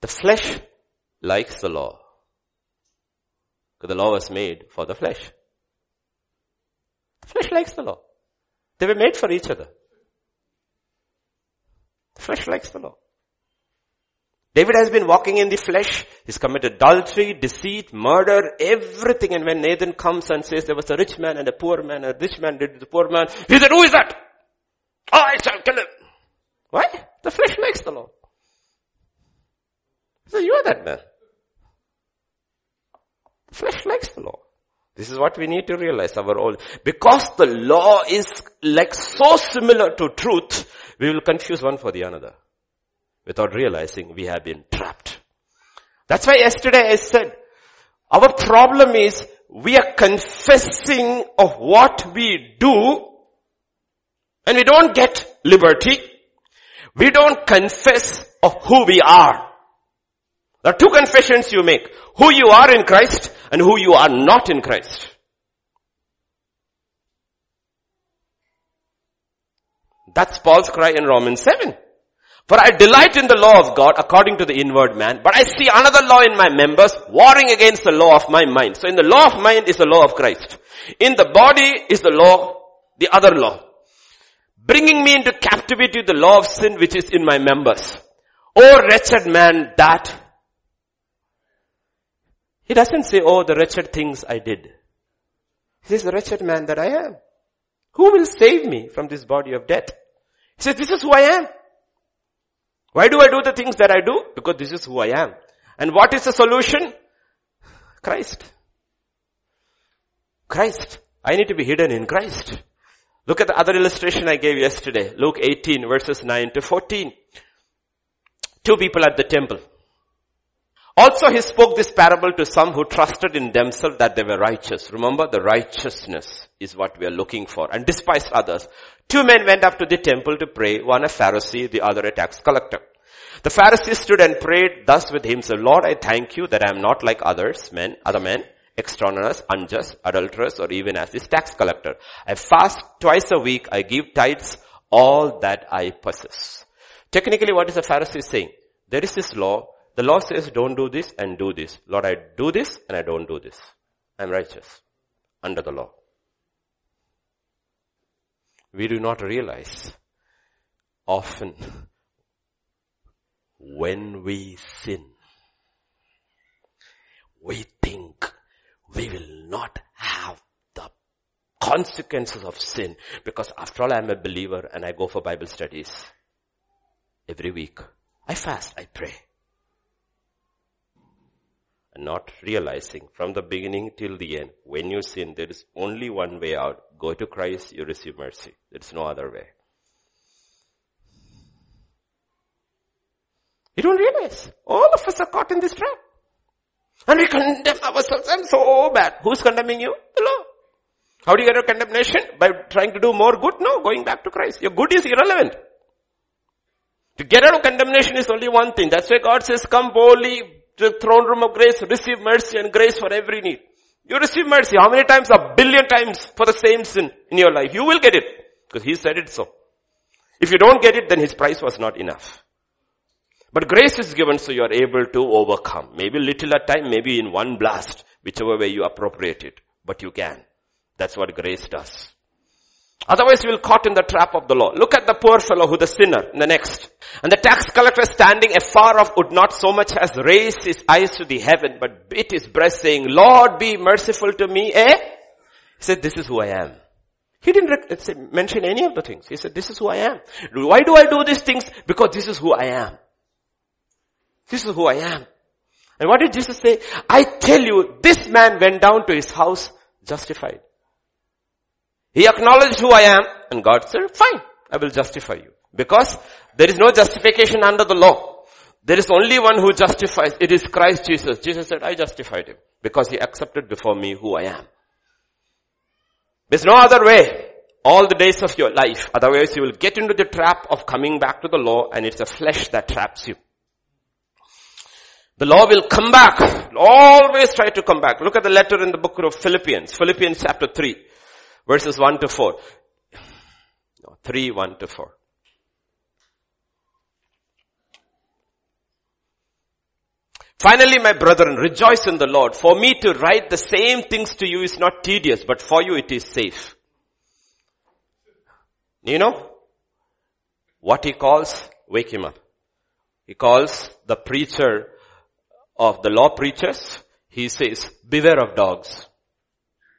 The flesh likes the law. Because the law was made for the flesh. The flesh likes the law. They were made for each other. The flesh likes the law. David has been walking in the flesh. He's committed adultery, deceit, murder, everything. And when Nathan comes and says there was a rich man and a poor man, a rich man did the poor man, he said, who is that? Oh, I shall kill him. Why? The flesh likes the law. So you are that man. The flesh likes the law. This is what we need to realize our own. Because the law is like so similar to truth, we will confuse one for the another without realizing we have been trapped. That's why yesterday I said, our problem is we are confessing of what we do and we don't get liberty. We don't confess of who we are. There are two confessions you make. Who you are in Christ and who you are not in Christ. That's Paul's cry in Romans 7. For I delight in the law of God according to the inward man, but I see another law in my members warring against the law of my mind. So in the law of mind is the law of Christ. In the body is the law, the other law. Bringing me into captivity the law of sin which is in my members. Oh wretched man that. He doesn't say, oh the wretched things I did. He says, the wretched man that I am. Who will save me from this body of death? He says, this is who I am. Why do I do the things that I do? Because this is who I am. And what is the solution? Christ. Christ. I need to be hidden in Christ. Look at the other illustration I gave yesterday. Luke 18 verses 9 to 14. Two people at the temple. Also he spoke this parable to some who trusted in themselves that they were righteous. Remember the righteousness is what we are looking for and despised others. Two men went up to the temple to pray, one a Pharisee, the other a tax collector. The Pharisee stood and prayed thus with himself, Lord, I thank you that I am not like others, men, other men, extortioners, unjust, adulterers, or even as this tax collector. I fast twice a week, I give tithes, all that I possess. Technically what is the Pharisee saying? There is this law, the law says don't do this and do this. Lord, I do this and I don't do this. I'm righteous under the law. We do not realize often when we sin, we think we will not have the consequences of sin because after all I'm a believer and I go for Bible studies every week. I fast, I pray not realizing from the beginning till the end, when you sin, there is only one way out. Go to Christ, you receive mercy. There's no other way. You don't realize. All of us are caught in this trap. And we condemn ourselves. I'm so bad. Who's condemning you? The law. How do you get a condemnation? By trying to do more good? No, going back to Christ. Your good is irrelevant. To get out of condemnation is only one thing. That's why God says, come boldly to the throne room of grace, receive mercy and grace for every need. You receive mercy. How many times? A billion times for the same sin in your life. You will get it. Because He said it so. If you don't get it, then His price was not enough. But grace is given so you are able to overcome. Maybe little at a time, maybe in one blast, whichever way you appropriate it. But you can. That's what grace does. Otherwise you will caught in the trap of the law. Look at the poor fellow who the sinner in the next. And the tax collector standing afar off would not so much as raise his eyes to the heaven, but beat his breast saying, Lord be merciful to me, eh? He said, this is who I am. He didn't mention any of the things. He said, this is who I am. Why do I do these things? Because this is who I am. This is who I am. And what did Jesus say? I tell you, this man went down to his house justified. He acknowledged who I am and God said, fine, I will justify you. Because there is no justification under the law. There is only one who justifies. It is Christ Jesus. Jesus said, I justified him because he accepted before me who I am. There's no other way all the days of your life. Otherwise you will get into the trap of coming back to the law and it's the flesh that traps you. The law will come back. Always try to come back. Look at the letter in the book of Philippians. Philippians chapter 3 verses 1 to 4. No, 3, 1 to 4. Finally, my brethren, rejoice in the Lord. For me to write the same things to you is not tedious, but for you it is safe. You know what he calls? Wake him up. He calls the preacher of the law preachers. He says, beware of dogs.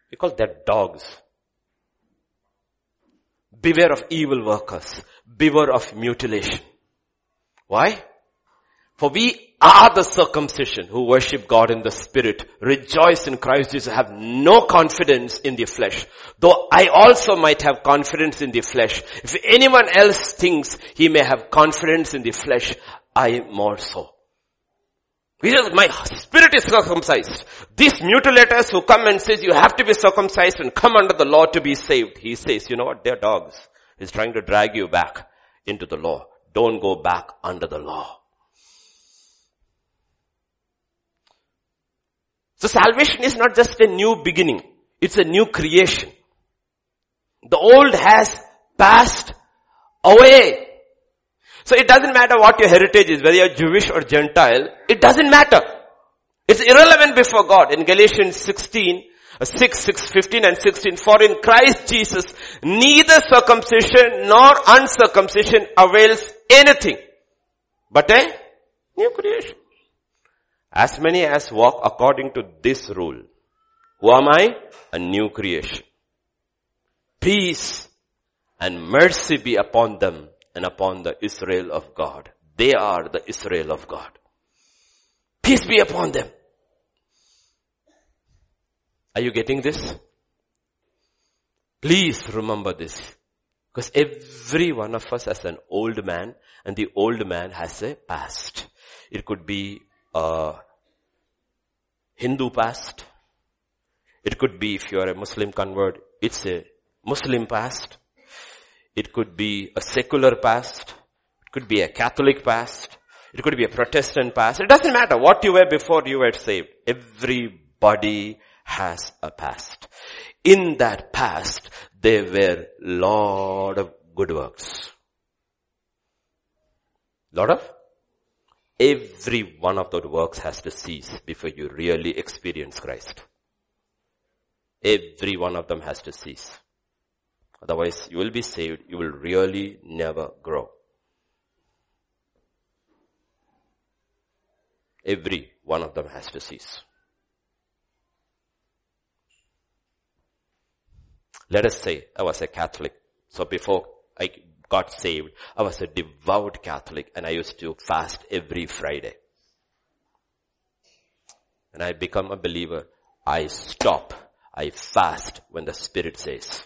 He calls that dogs. Beware of evil workers. Beware of mutilation. Why? For we are the circumcision who worship God in the spirit, rejoice in Christ Jesus, have no confidence in the flesh. Though I also might have confidence in the flesh. If anyone else thinks he may have confidence in the flesh, I more so. He says, my spirit is circumcised. These mutilators who come and says you have to be circumcised and come under the law to be saved. He says, you know what, they're dogs. He's trying to drag you back into the law. Don't go back under the law. So salvation is not just a new beginning. It's a new creation. The old has passed away. So it doesn't matter what your heritage is, whether you're Jewish or Gentile, it doesn't matter. It's irrelevant before God. In Galatians 16, uh, 6, 6, 15 and 16, for in Christ Jesus, neither circumcision nor uncircumcision avails anything, but a new creation. As many as walk according to this rule. Who am I? A new creation. Peace and mercy be upon them and upon the Israel of God. They are the Israel of God. Peace be upon them. Are you getting this? Please remember this. Because every one of us has an old man and the old man has a past. It could be a Hindu past. It could be if you are a Muslim convert, it's a Muslim past. It could be a secular past. It could be a Catholic past. It could be a Protestant past. It doesn't matter what you were before you were saved. Everybody has a past. In that past, there were lot of good works. Lot of? Every one of those works has to cease before you really experience Christ. Every one of them has to cease. Otherwise, you will be saved. You will really never grow. Every one of them has to cease. Let us say I was a Catholic. So before I got saved, I was a devout Catholic and I used to fast every Friday. And I become a believer. I stop. I fast when the Spirit says.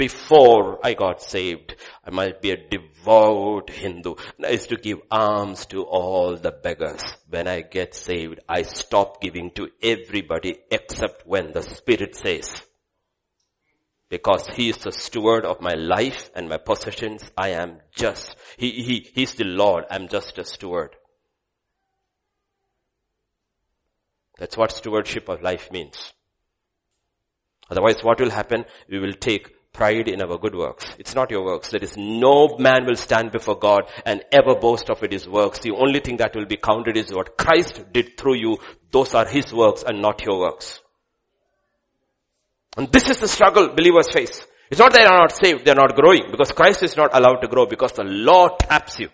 Before I got saved, I might be a devout Hindu. I used to give alms to all the beggars. When I get saved, I stop giving to everybody except when the Spirit says. Because He is the steward of my life and my possessions. I am just, He, He, He's the Lord. I'm just a steward. That's what stewardship of life means. Otherwise what will happen? We will take pride in our good works. It's not your works. There is no man will stand before God and ever boast of it his works. The only thing that will be counted is what Christ did through you. Those are his works and not your works. And this is the struggle believers face. It's not that they are not saved, they are not growing because Christ is not allowed to grow because the law taps you.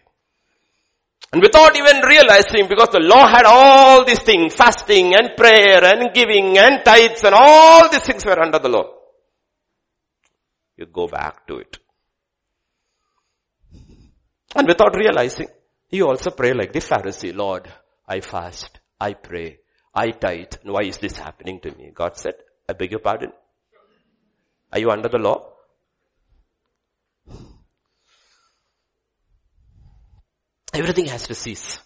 And without even realizing, because the law had all these things, fasting and prayer and giving and tithes and all these things were under the law you go back to it. And without realizing, you also pray like the Pharisee, Lord, I fast, I pray, I tithe, and why is this happening to me? God said, I beg your pardon. Are you under the law? Everything has to cease.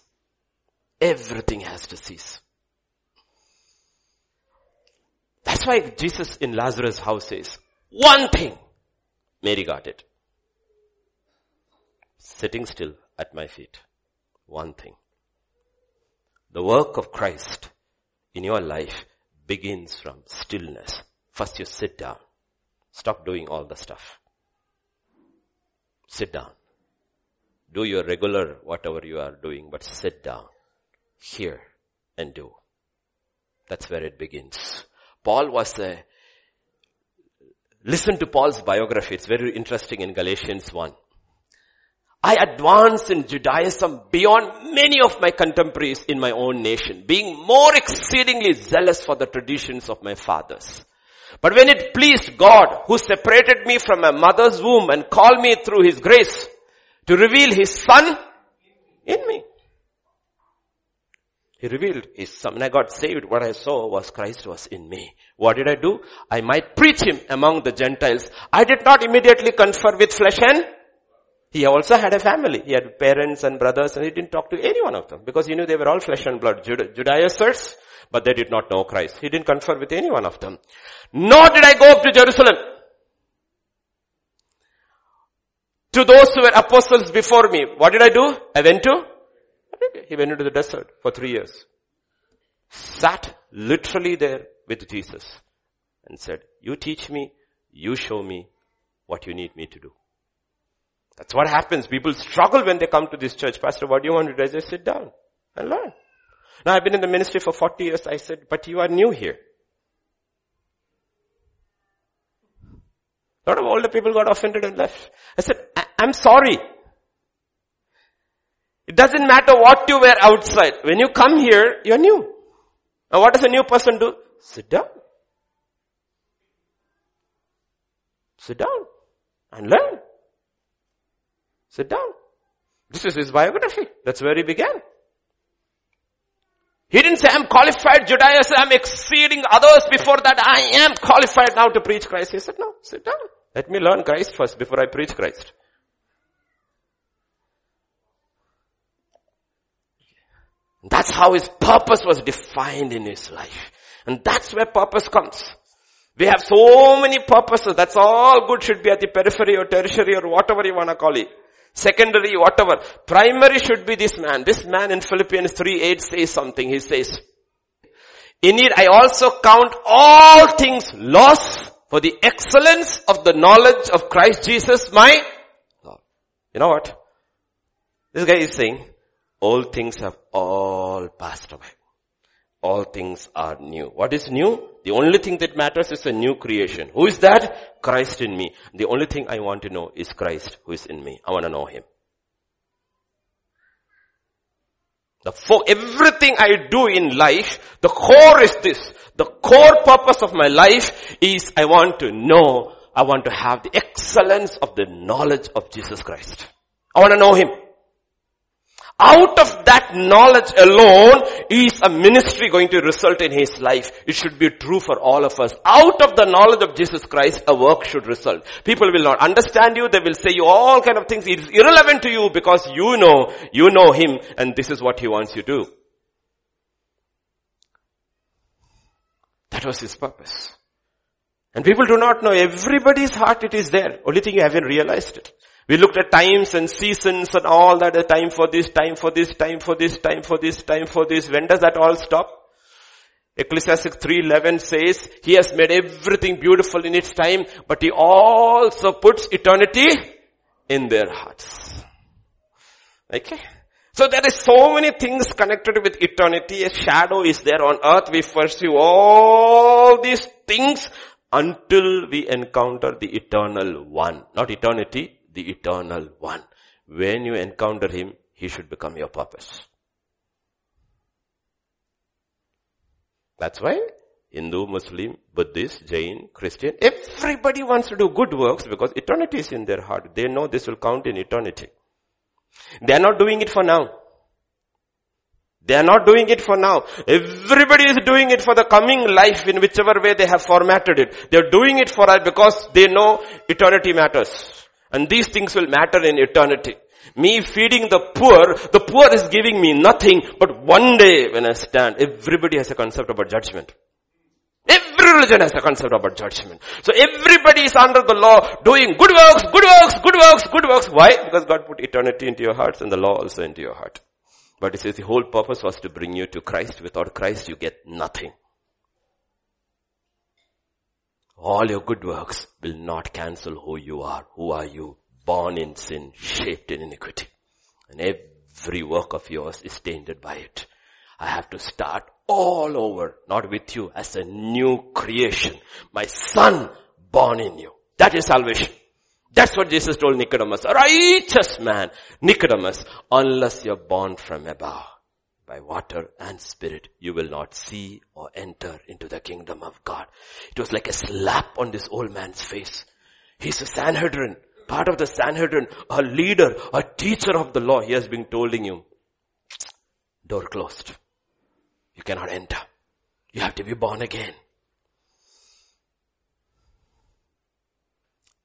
Everything has to cease. That's why Jesus in Lazarus' house says, one thing Mary got it. Sitting still at my feet. One thing. The work of Christ in your life begins from stillness. First you sit down. Stop doing all the stuff. Sit down. Do your regular whatever you are doing, but sit down. Hear and do. That's where it begins. Paul was a Listen to Paul's biography. It's very interesting in Galatians 1. I advanced in Judaism beyond many of my contemporaries in my own nation, being more exceedingly zealous for the traditions of my fathers. But when it pleased God, who separated me from my mother's womb and called me through his grace to reveal his son in me, he revealed his son. When I got saved, what I saw was Christ was in me. What did I do? I might preach him among the Gentiles. I did not immediately confer with flesh and he also had a family. He had parents and brothers and he didn't talk to any one of them because he knew they were all flesh and blood. Jud- Judaizers, but they did not know Christ. He didn't confer with any one of them. Nor did I go up to Jerusalem. To those who were apostles before me. What did I do? I went to he went into the desert for three years. Sat literally there with Jesus. and said, you teach me, you show me what you need me to do. That's what happens. People struggle when they come to this church. Pastor, what do you want to do? I just sit down and learn. Now I've been in the ministry for 40 years. I said, but you are new here. A lot of older people got offended and left. I said, I- I'm sorry. It doesn't matter what you wear outside. When you come here, you're new. And what does a new person do? Sit down. Sit down and learn. Sit down. This is his biography. That's where he began. He didn't say, I'm qualified Judaism, I'm exceeding others before that. I am qualified now to preach Christ. He said, no, sit down. Let me learn Christ first before I preach Christ. That's how his purpose was defined in his life. And that's where purpose comes. We have so many purposes. That's all good should be at the periphery or tertiary or whatever you want to call it. Secondary, whatever. Primary should be this man. This man in Philippians 3 8 says something. He says, in it I also count all things loss for the excellence of the knowledge of Christ Jesus my Lord. You know what? This guy is saying, all things have all passed away. All things are new. What is new? The only thing that matters is a new creation. Who is that? Christ in me. The only thing I want to know is Christ who is in me. I want to know Him. The for everything I do in life, the core is this. The core purpose of my life is I want to know, I want to have the excellence of the knowledge of Jesus Christ. I want to know Him. Out of that knowledge alone is a ministry going to result in his life. It should be true for all of us. Out of the knowledge of Jesus Christ, a work should result. People will not understand you. They will say you all kind of things. It is irrelevant to you because you know, you know him and this is what he wants you to do. That was his purpose. And people do not know everybody's heart it is there. Only thing you haven't realized it. We looked at times and seasons and all that, a time for this, time for this, time for this, time for this, time for this. When does that all stop? Ecclesiastes 3.11 says, He has made everything beautiful in its time, but He also puts eternity in their hearts. Okay? So there is so many things connected with eternity. A shadow is there on earth. We pursue all these things until we encounter the eternal one. Not eternity, the eternal one. When you encounter him, he should become your purpose. That's why Hindu, Muslim, Buddhist, Jain, Christian, everybody wants to do good works because eternity is in their heart. They know this will count in eternity. They are not doing it for now. They are not doing it for now. Everybody is doing it for the coming life in whichever way they have formatted it. They are doing it for us because they know eternity matters. And these things will matter in eternity. Me feeding the poor, the poor is giving me nothing, but one day when I stand, everybody has a concept about judgment. Every religion has a concept about judgment. So everybody is under the law doing good works, good works, good works, good works. Why? Because God put eternity into your hearts and the law also into your heart. But it says the whole purpose was to bring you to Christ. Without Christ you get nothing. All your good works will not cancel who you are. Who are you? Born in sin, shaped in iniquity. And every work of yours is tainted by it. I have to start all over, not with you, as a new creation. My son born in you. That is salvation. That's what Jesus told Nicodemus. A righteous man, Nicodemus, unless you're born from above by water and spirit, you will not see or enter into the kingdom of God. It was like a slap on this old man's face. He's a Sanhedrin, part of the Sanhedrin, a leader, a teacher of the law. He has been telling you, door closed. You cannot enter. You have to be born again.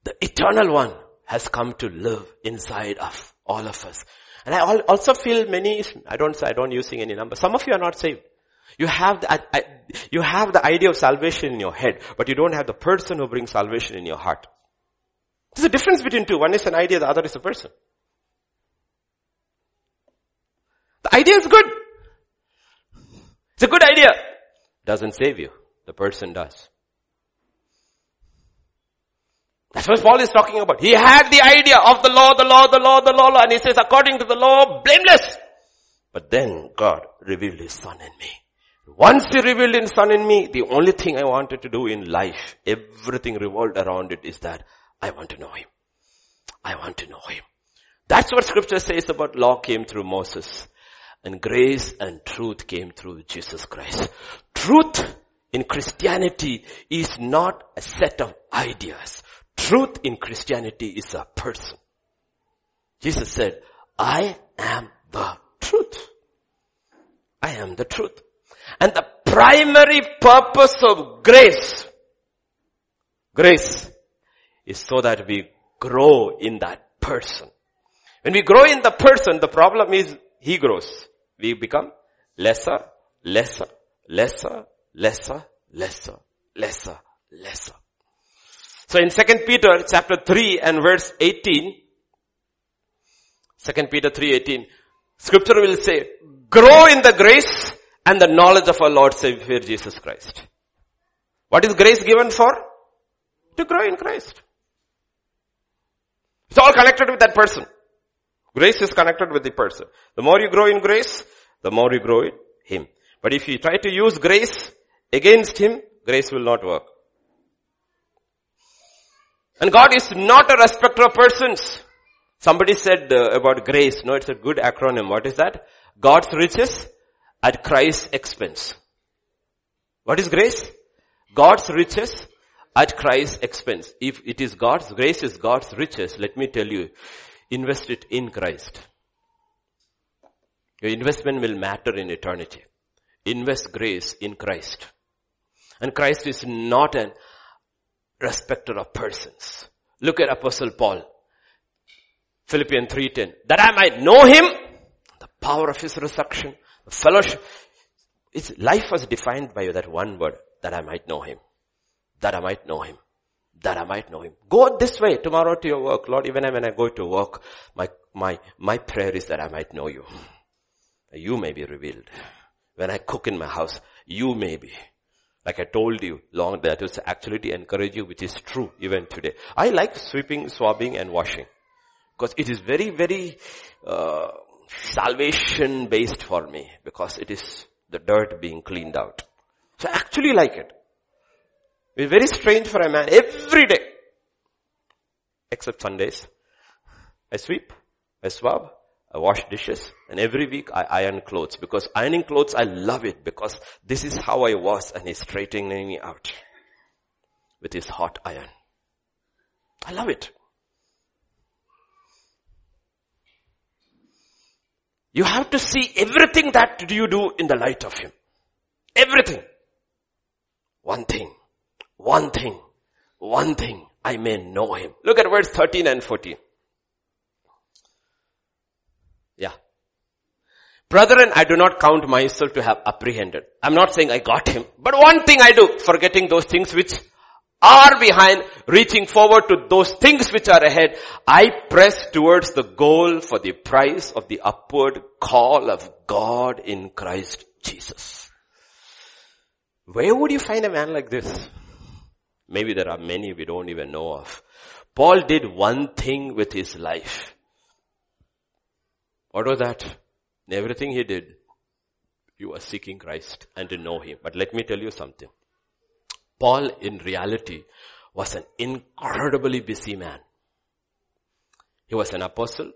The eternal one has come to live inside of all of us. And I also feel many, I don't say, I don't using any number. Some of you are not saved. You have the, you have the idea of salvation in your head, but you don't have the person who brings salvation in your heart. There's a difference between two. One is an idea, the other is a person. The idea is good. It's a good idea. Doesn't save you. The person does. That's what Paul is talking about. He had the idea of the law, the law, the law, the law, and he says, according to the law, blameless. But then God revealed his son in me. Once he revealed his son in me, the only thing I wanted to do in life, everything revolved around it is that I want to know him. I want to know him. That's what scripture says about law came through Moses and grace and truth came through Jesus Christ. Truth in Christianity is not a set of ideas. Truth in Christianity is a person. Jesus said, I am the truth. I am the truth. And the primary purpose of grace, grace is so that we grow in that person. When we grow in the person, the problem is he grows. We become lesser, lesser, lesser, lesser, lesser, lesser, lesser. So in 2 Peter chapter 3 and verse 18, 2 Peter 3:18, scripture will say, grow in the grace and the knowledge of our Lord Savior Jesus Christ. What is grace given for? To grow in Christ. It's all connected with that person. Grace is connected with the person. The more you grow in grace, the more you grow in Him. But if you try to use grace against Him, grace will not work. And God is not a respecter of persons. Somebody said uh, about grace, no, it's a good acronym. What is that? God's riches at Christ's expense. What is grace? God's riches at Christ's expense. If it is God's grace is God's riches, let me tell you, invest it in Christ. Your investment will matter in eternity. Invest grace in Christ. And Christ is not an respecter of persons. Look at Apostle Paul. Philippians 3.10. That I might know him, the power of his resurrection, the fellowship. His life was defined by that one word, that I might know him. That I might know him. That I might know him. Go this way tomorrow to your work. Lord, even when I go to work, my, my, my prayer is that I might know you. You may be revealed. When I cook in my house, you may be. Like I told you long that was actually to encourage you, which is true even today. I like sweeping, swabbing and washing. Because it is very, very, uh, salvation based for me. Because it is the dirt being cleaned out. So I actually like it. It's very strange for a man every day. Except Sundays. I sweep, I swab, I wash dishes and every week I iron clothes because ironing clothes I love it because this is how I was and he's straightening me out with his hot iron. I love it. You have to see everything that you do in the light of him. Everything. One thing. One thing. One thing. I may know him. Look at verse 13 and 14. Yeah. Brethren, I do not count myself to have apprehended. I'm not saying I got him, but one thing I do, forgetting those things which are behind, reaching forward to those things which are ahead, I press towards the goal for the price of the upward call of God in Christ Jesus. Where would you find a man like this? Maybe there are many we don't even know of. Paul did one thing with his life. What was that? In everything he did, he was seeking Christ and to know him. But let me tell you something. Paul in reality was an incredibly busy man. He was an apostle,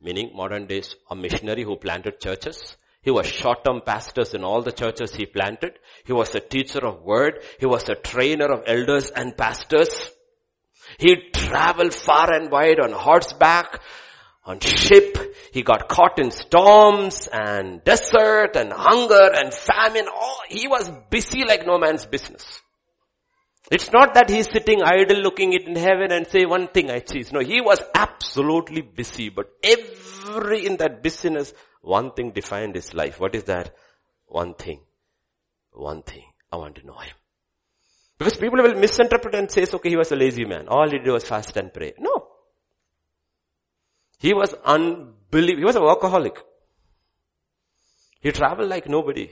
meaning modern days a missionary who planted churches. He was short-term pastors in all the churches he planted. He was a teacher of word. He was a trainer of elders and pastors. He traveled far and wide on horseback on ship. He got caught in storms and desert and hunger and famine. Oh, he was busy like no man's business. It's not that he's sitting idle looking it in heaven and say one thing I choose. No, he was absolutely busy, but every in that busyness, one thing defined his life. What is that? One thing. One thing. I want to know him. Because people will misinterpret and say, okay, he was a lazy man. All he did was fast and pray. No. He was unbelievable. He was an alcoholic. He traveled like nobody.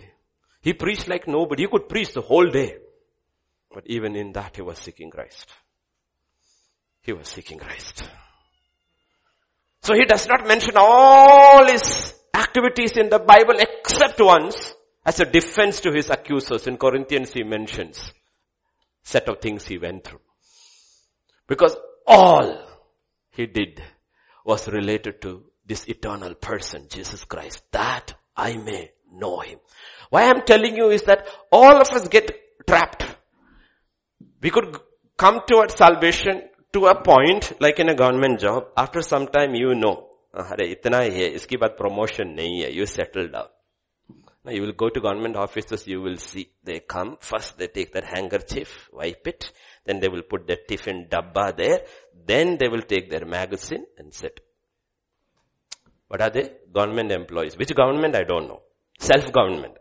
He preached like nobody. He could preach the whole day. But even in that he was seeking Christ. He was seeking Christ. So he does not mention all his activities in the Bible except once as a defense to his accusers. In Corinthians he mentions set of things he went through. Because all he did was related to this eternal person, Jesus Christ, that I may know him. Why I'm telling you is that all of us get trapped. We could come towards salvation to a point like in a government job. After some time you know, अरे इतना ही है इसकी बात promotion नहीं है you settle down now you will go to government offices you will see they come first they take their handkerchief wipe it then they will put their tiffin dabba there then they will take their magazine and sit what are they government employees which government i don't know self government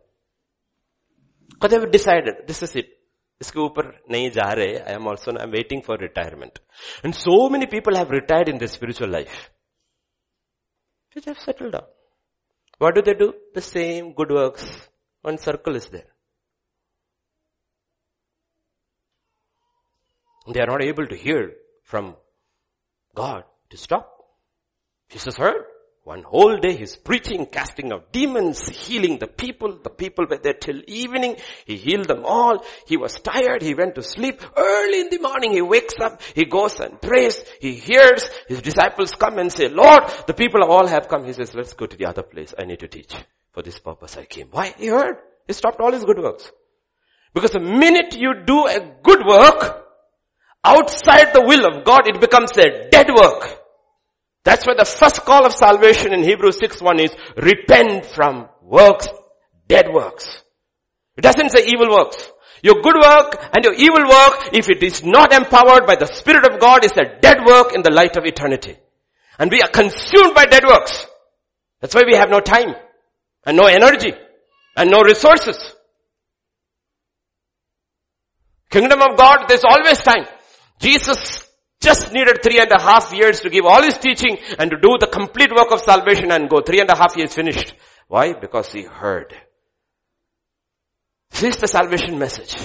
because they have decided this is it इसके ऊपर नहीं जा रहे I am also I am waiting for retirement and so many people have retired in the spiritual life They have settled down. What do they do? The same good works. One circle is there. They are not able to hear from God to stop. Jesus heard. One whole day he's preaching, casting out demons, healing the people. The people were there till evening. He healed them all. He was tired. He went to sleep. Early in the morning he wakes up. He goes and prays. He hears. His disciples come and say, Lord, the people all have come. He says, let's go to the other place. I need to teach. For this purpose I came. Why? He heard. He stopped all his good works. Because the minute you do a good work, outside the will of God, it becomes a dead work. That's why the first call of salvation in Hebrews 6 1 is repent from works, dead works. It doesn't say evil works. Your good work and your evil work, if it is not empowered by the Spirit of God, is a dead work in the light of eternity. And we are consumed by dead works. That's why we have no time and no energy and no resources. Kingdom of God, there's always time. Jesus just needed three and a half years to give all his teaching and to do the complete work of salvation and go. Three and a half years finished. Why? Because he heard. This is the salvation message.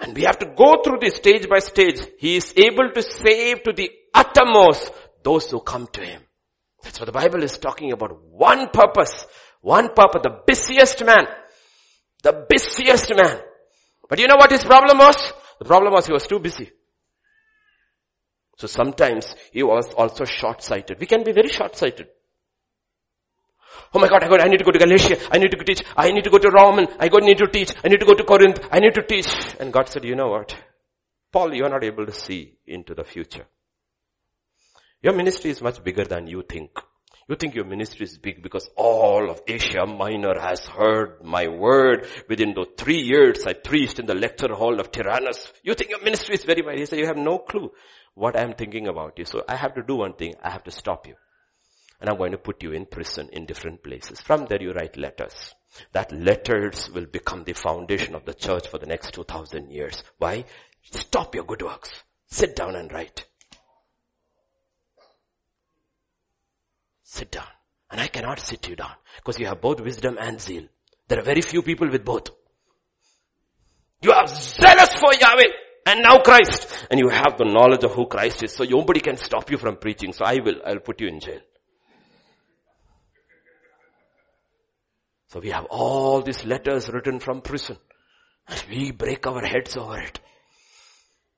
And we have to go through this stage by stage. He is able to save to the uttermost those who come to him. That's what the Bible is talking about. One purpose. One purpose. The busiest man. The busiest man. But you know what his problem was? The problem was he was too busy. So sometimes he was also short-sighted. We can be very short-sighted. Oh my God, I, got, I need to go to Galatia. I need to teach. I need to go to Rome. I need to teach. I need to go to Corinth. I need to teach. And God said, you know what? Paul, you are not able to see into the future. Your ministry is much bigger than you think. You think your ministry is big because all of Asia Minor has heard my word. Within those three years I preached in the lecture hall of Tyrannus. You think your ministry is very wide. He said, you have no clue what I'm thinking about you. So I have to do one thing. I have to stop you. And I'm going to put you in prison in different places. From there you write letters. That letters will become the foundation of the church for the next 2000 years. Why? Stop your good works. Sit down and write. Sit down. And I cannot sit you down because you have both wisdom and zeal. There are very few people with both. You are zealous for Yahweh and now Christ. And you have the knowledge of who Christ is. So nobody can stop you from preaching. So I will, I'll put you in jail. So we have all these letters written from prison. And we break our heads over it.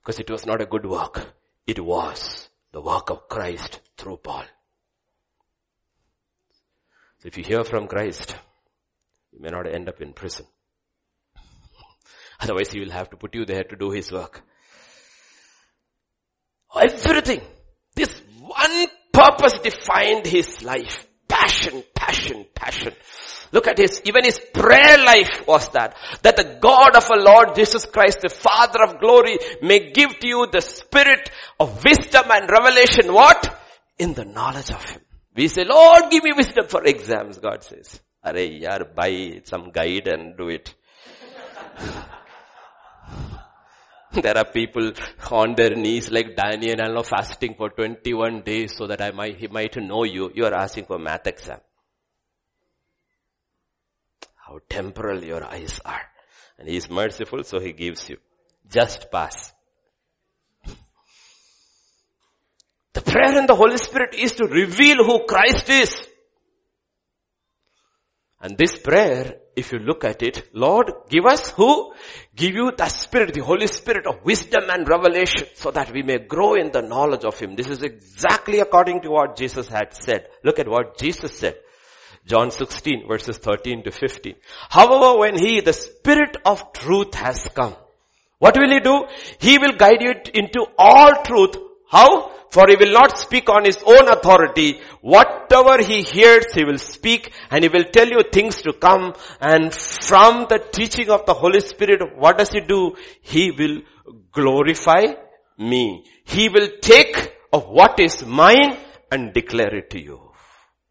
Because it was not a good work. It was the work of Christ through Paul. So if you hear from Christ, you may not end up in prison. Otherwise he will have to put you there to do his work. Everything. This one purpose defined his life. Passion, passion, passion. Look at his, even his prayer life was that. That the God of our Lord Jesus Christ, the Father of glory, may give to you the spirit of wisdom and revelation. What? In the knowledge of Him. We say, Lord, give me wisdom for exams, God says. Are yaar, buy some guide and do it. there are people on their knees like Daniel and fasting for 21 days so that I might, he might know you. You are asking for math exam. How temporal your eyes are. And he is merciful so he gives you. Just pass. The prayer in the Holy Spirit is to reveal who Christ is. And this prayer, if you look at it, Lord, give us who? Give you the Spirit, the Holy Spirit of wisdom and revelation so that we may grow in the knowledge of Him. This is exactly according to what Jesus had said. Look at what Jesus said. John 16 verses 13 to 15. However, when He, the Spirit of truth has come, what will He do? He will guide you into all truth. How? For he will not speak on his own authority. Whatever he hears, he will speak and he will tell you things to come. And from the teaching of the Holy Spirit, what does he do? He will glorify me. He will take of what is mine and declare it to you.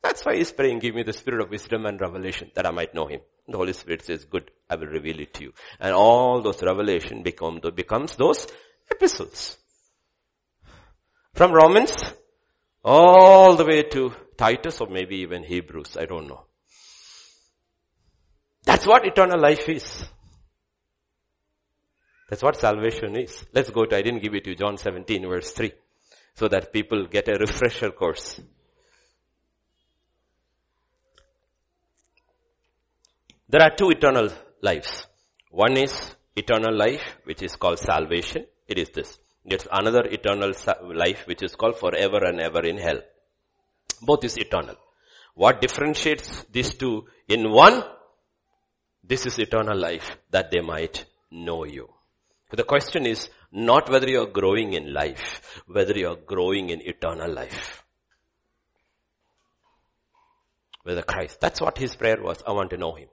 That's why he's praying, give me the spirit of wisdom and revelation that I might know him. The Holy Spirit says, good, I will reveal it to you. And all those revelation become, becomes those epistles. From Romans all the way to Titus or maybe even Hebrews, I don't know. That's what eternal life is. That's what salvation is. Let's go to, I didn't give it to you, John 17 verse 3. So that people get a refresher course. There are two eternal lives. One is eternal life, which is called salvation. It is this gets another eternal life which is called forever and ever in hell. Both is eternal. What differentiates these two in one? This is eternal life that they might know you. So the question is not whether you're growing in life, whether you're growing in eternal life. Whether Christ. That's what his prayer was. I want to know him.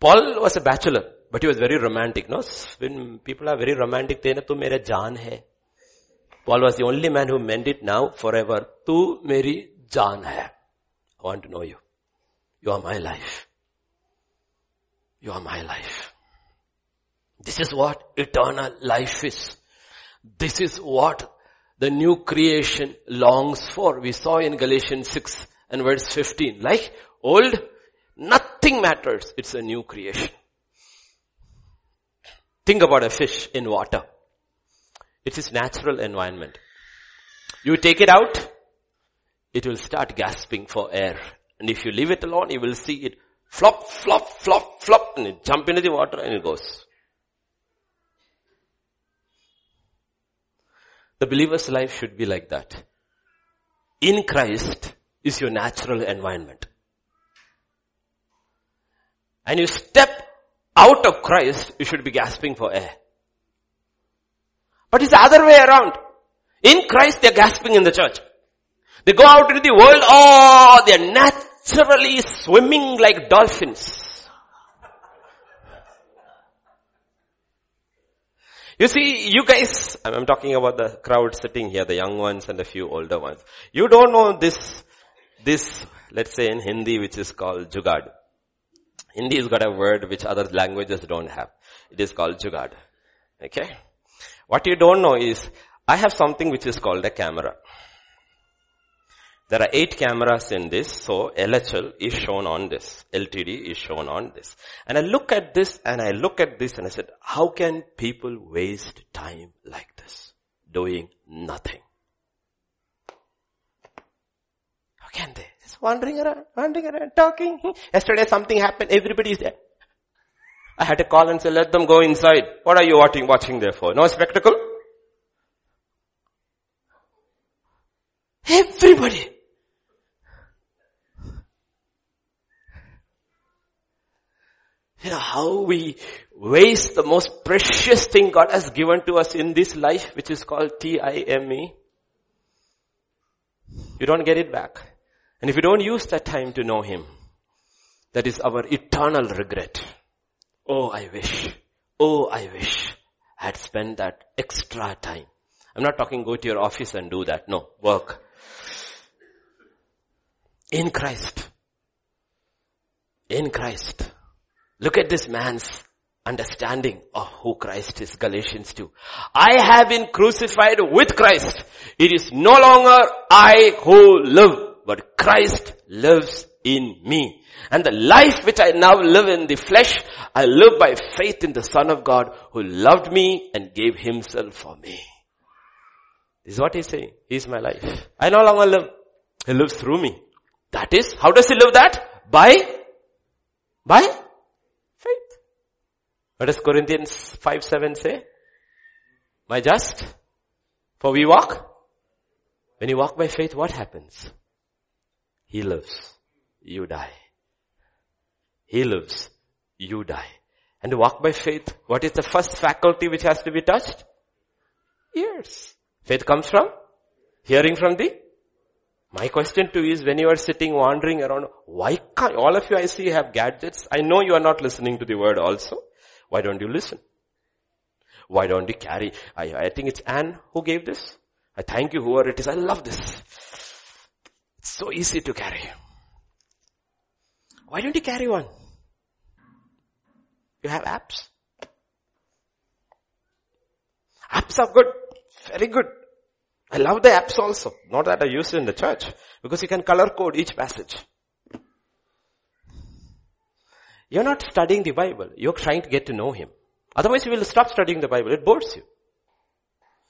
Paul was a bachelor. But he was very romantic, no? When people are very romantic, they tu mere jaan hai. Paul was the only man who meant it now forever. Tu meri jaan hai. I want to know you. You are my life. You are my life. This is what eternal life is. This is what the new creation longs for. We saw in Galatians 6 and verse 15. Like old, nothing matters. It's a new creation. Think about a fish in water. It's its natural environment. You take it out, it will start gasping for air. And if you leave it alone, you will see it flop, flop, flop, flop, and it jump into the water and it goes. The believer's life should be like that. In Christ is your natural environment. And you step out of Christ, you should be gasping for air. But it's the other way around. In Christ, they're gasping in the church. They go out into the world, oh, they're naturally swimming like dolphins. You see, you guys, I'm talking about the crowd sitting here, the young ones and a few older ones. You don't know this, this, let's say in Hindi, which is called jugad. Hindi has got a word which other languages don't have. It is called jugad. Okay? What you don't know is, I have something which is called a camera. There are eight cameras in this, so LHL is shown on this. LTD is shown on this. And I look at this and I look at this and I said, how can people waste time like this? Doing nothing. How can they? Wandering around, wandering around, talking. Yesterday something happened, everybody is there. I had to call and say, let them go inside. What are you watching, watching there for? No spectacle? Everybody. You know how we waste the most precious thing God has given to us in this life, which is called T-I-M-E. You don't get it back. And if you don't use that time to know Him, that is our eternal regret. Oh, I wish. Oh, I wish I had spent that extra time. I'm not talking go to your office and do that. No, work. In Christ. In Christ. Look at this man's understanding of who Christ is, Galatians 2. I have been crucified with Christ. It is no longer I who live, but Christ lives in me. And the life which I now live in the flesh, I live by faith in the Son of God who loved me and gave himself for me. This is what he's saying. He's my life. I no longer live. He lives through me. That is, how does he live that? By, by faith. What does Corinthians 5 7 say? My just? For we walk. When you walk by faith, what happens? He lives. You die. He lives. You die. And to walk by faith, what is the first faculty which has to be touched? Ears. Faith comes from hearing from the my question to you is when you are sitting wandering around, why can't, all of you I see have gadgets. I know you are not listening to the word also. Why don't you listen? Why don't you carry? I, I think it's Anne who gave this. I thank you whoever it is. I love this. So easy to carry. Why don't you carry one? You have apps. Apps are good. Very good. I love the apps also. Not that I use it in the church. Because you can color code each passage. You're not studying the Bible. You're trying to get to know Him. Otherwise you will stop studying the Bible. It bores you.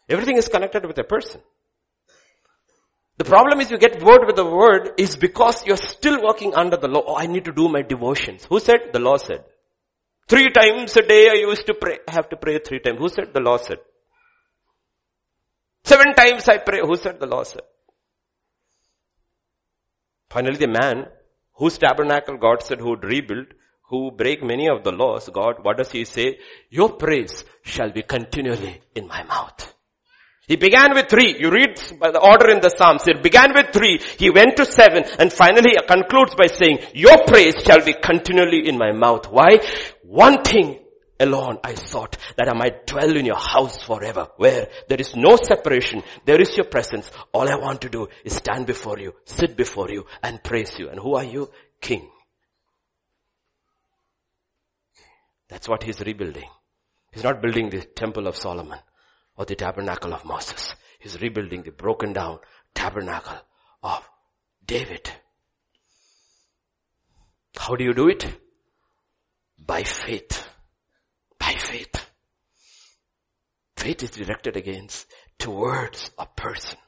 Everything is connected with a person. The problem is you get bored with the word is because you're still working under the law. Oh, I need to do my devotions. Who said? The law said. Three times a day I used to pray. I have to pray three times. Who said? The law said. Seven times I pray. Who said? The law said. Finally the man whose tabernacle God said who would rebuild, who break many of the laws, God, what does he say? Your praise shall be continually in my mouth. He began with three. You read by the order in the Psalms. It began with three. He went to seven and finally concludes by saying, your praise shall be continually in my mouth. Why? One thing alone I sought that I might dwell in your house forever where there is no separation. There is your presence. All I want to do is stand before you, sit before you and praise you. And who are you? King. That's what he's rebuilding. He's not building the temple of Solomon or the tabernacle of Moses. He's rebuilding the broken down tabernacle of David. How do you do it? By faith. By faith. Faith is directed against towards a person.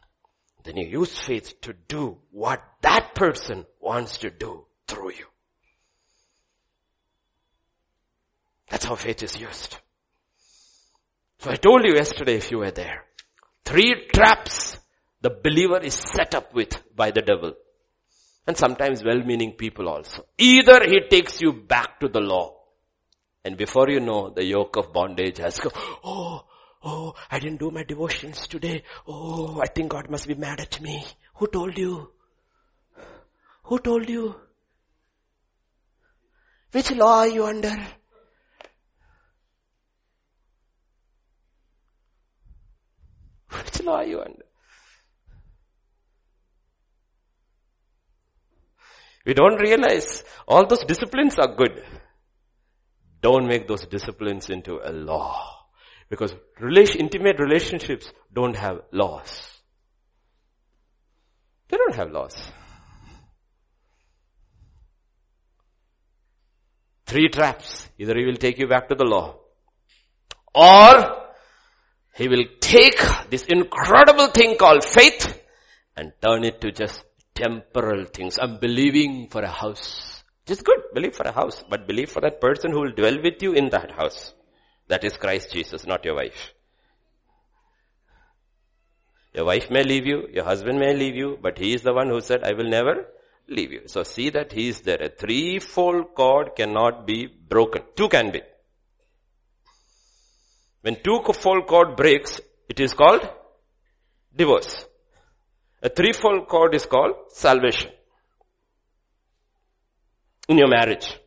Then you use faith to do what that person wants to do through you. That's how faith is used. So I told you yesterday if you were there, three traps the believer is set up with by the devil. And sometimes well-meaning people also. Either he takes you back to the law. And before you know, the yoke of bondage has come. Oh, oh, I didn't do my devotions today. Oh, I think God must be mad at me. Who told you? Who told you? Which law are you under? Are you under? We don't realize all those disciplines are good. Don't make those disciplines into a law. Because intimate relationships don't have laws. They don't have laws. Three traps. Either he will take you back to the law or he will take this incredible thing called faith and turn it to just temporal things. I'm believing for a house. Just good. Believe for a house. But believe for that person who will dwell with you in that house. That is Christ Jesus, not your wife. Your wife may leave you, your husband may leave you, but he is the one who said, I will never leave you. So see that he is there. A threefold cord cannot be broken. Two can be. When two-fold cord breaks, it is called divorce. A threefold cord is called salvation. In your marriage.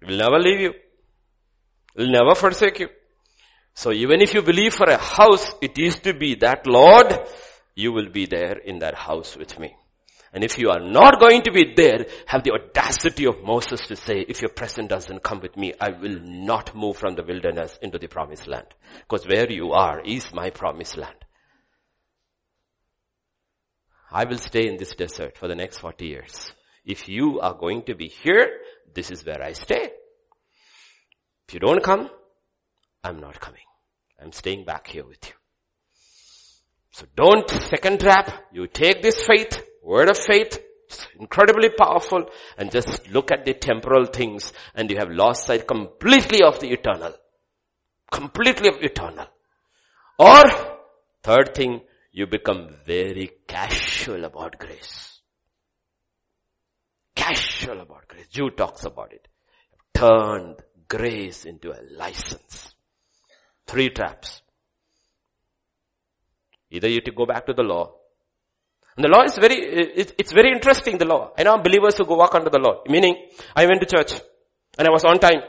It will never leave you. It will never forsake you. So even if you believe for a house, it is to be that Lord, you will be there in that house with me. And if you are not going to be there, have the audacity of Moses to say, if your presence doesn't come with me, I will not move from the wilderness into the promised land. Because where you are is my promised land. I will stay in this desert for the next 40 years. If you are going to be here, this is where I stay. If you don't come, I'm not coming. I'm staying back here with you. So don't second trap. You take this faith, word of faith, incredibly powerful and just look at the temporal things and you have lost sight completely of the eternal. Completely of eternal. Or, third thing, you become very casual about grace. Casual about grace. Jude talks about it. Turned grace into a license. Three traps. Either you to go back to the law. And the law is very, it's very interesting, the law. I know believers who go walk under the law. Meaning, I went to church and I was on time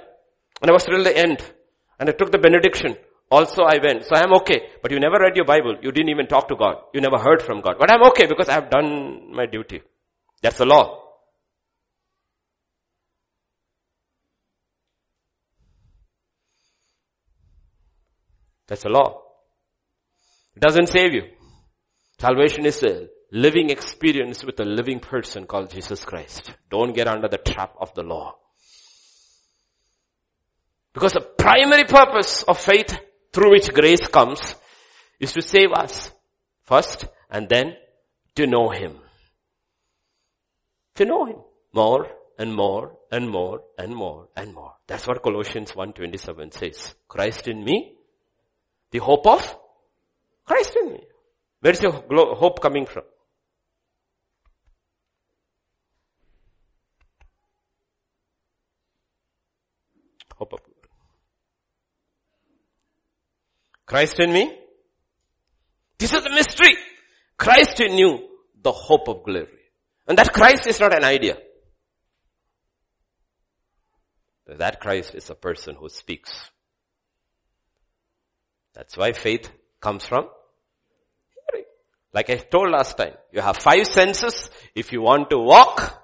and I was till the end and I took the benediction. Also I went. So I am okay. But you never read your Bible. You didn't even talk to God. You never heard from God. But I'm okay because I have done my duty. That's the law. That's the law. It doesn't save you. Salvation is a living experience with a living person called Jesus Christ. Don't get under the trap of the law. Because the primary purpose of faith through which grace comes is to save us first and then to know Him. To know Him more and more and more and more and more. That's what Colossians 1.27 says. Christ in me, the hope of Christ in me. Where is your hope coming from? Christ in me. This is the mystery. Christ in you, the hope of glory. And that Christ is not an idea. That Christ is a person who speaks. That's why faith comes from hearing. Like I told last time, you have five senses. If you want to walk,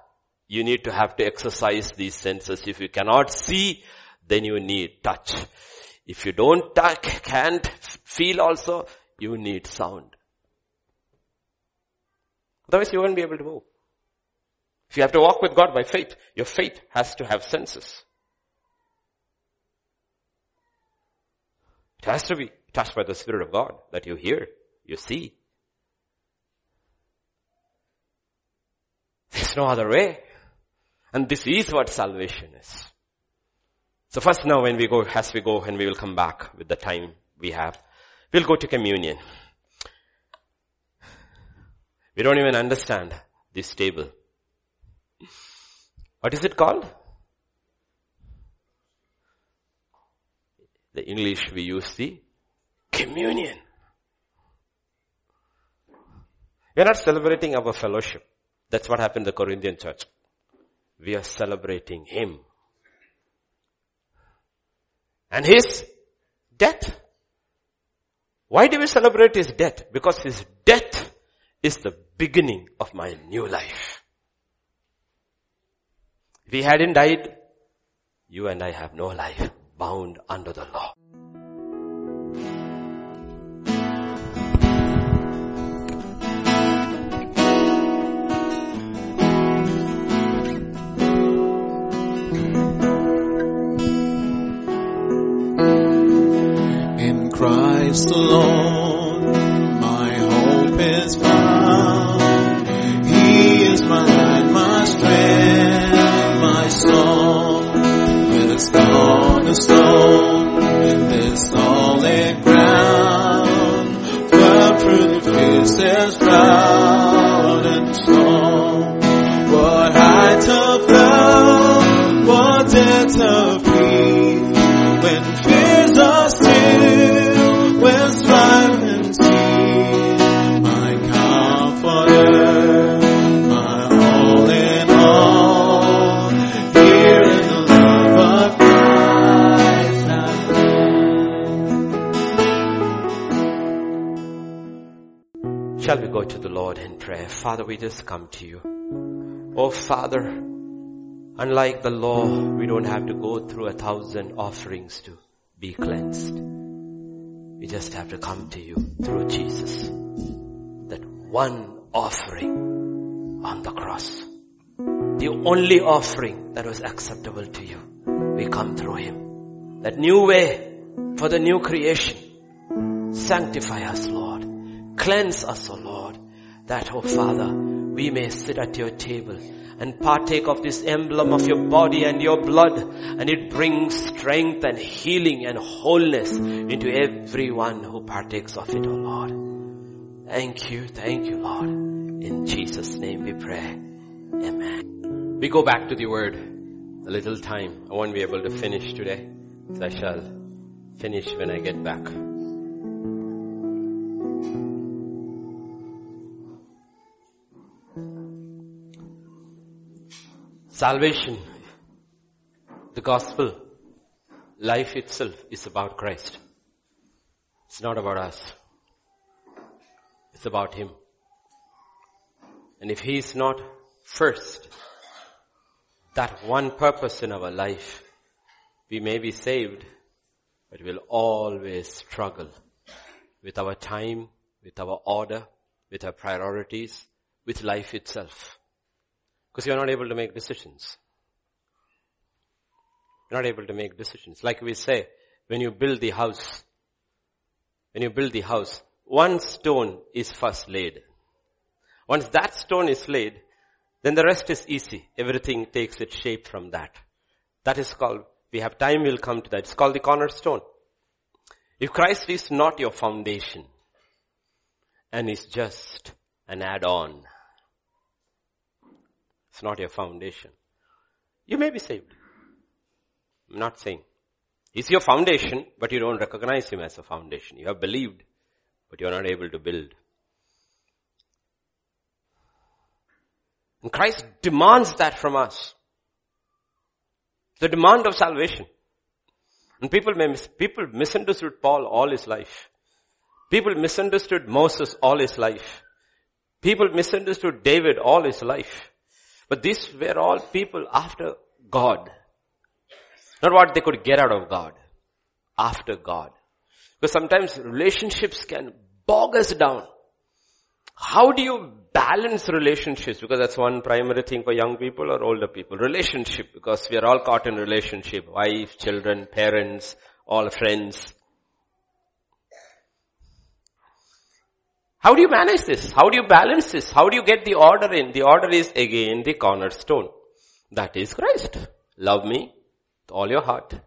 you need to have to exercise these senses. If you cannot see, then you need touch. If you don't touch, can't feel also, you need sound. Otherwise you won't be able to move. If you have to walk with God by faith, your faith has to have senses. It has to be touched by the Spirit of God that you hear, you see. There's no other way. And this is what salvation is. So first now when we go, as we go and we will come back with the time we have, we'll go to communion. We don't even understand this table. What is it called? The English we use the communion. We are not celebrating our fellowship. That's what happened in the Corinthian church. We are celebrating Him. And His death. Why do we celebrate His death? Because His death is the beginning of my new life. If He hadn't died, you and I have no life bound under the law. Alone, my hope is found. He is my light, my strength, my song. Cornerstone, this Lord in prayer? Father, we just come to you. Oh Father, unlike the law, we don't have to go through a thousand offerings to be cleansed. We just have to come to you through Jesus. That one offering on the cross. The only offering that was acceptable to you. We come through Him. That new way for the new creation. Sanctify us, Lord. Cleanse us, O Lord. That, oh Father, we may sit at your table and partake of this emblem of your body and your blood and it brings strength and healing and wholeness into everyone who partakes of it, O Lord. Thank you, thank you, Lord. In Jesus' name we pray. Amen. We go back to the word a little time. I won't be able to finish today. So I shall finish when I get back. Salvation, the gospel, life itself is about Christ. It's not about us. It's about Him. And if He is not first, that one purpose in our life, we may be saved, but we'll always struggle with our time, with our order, with our priorities, with life itself. Because you're not able to make decisions. You're not able to make decisions. Like we say, when you build the house, when you build the house, one stone is first laid. Once that stone is laid, then the rest is easy. Everything takes its shape from that. That is called, we have time, we'll come to that. It's called the cornerstone. If Christ is not your foundation and is just an add-on, it's not your foundation. You may be saved. I'm not saying. He's your foundation, but you don't recognize him as a foundation. You have believed, but you're not able to build. And Christ demands that from us. The demand of salvation. And people may mis- people misunderstood Paul all his life. People misunderstood Moses all his life. People misunderstood David all his life. But these were all people after God. Not what they could get out of God. After God. Because sometimes relationships can bog us down. How do you balance relationships? Because that's one primary thing for young people or older people. Relationship, because we are all caught in relationship. Wife, children, parents, all friends. How do you manage this? How do you balance this? How do you get the order in? The order is again the cornerstone. That is Christ. Love me with all your heart,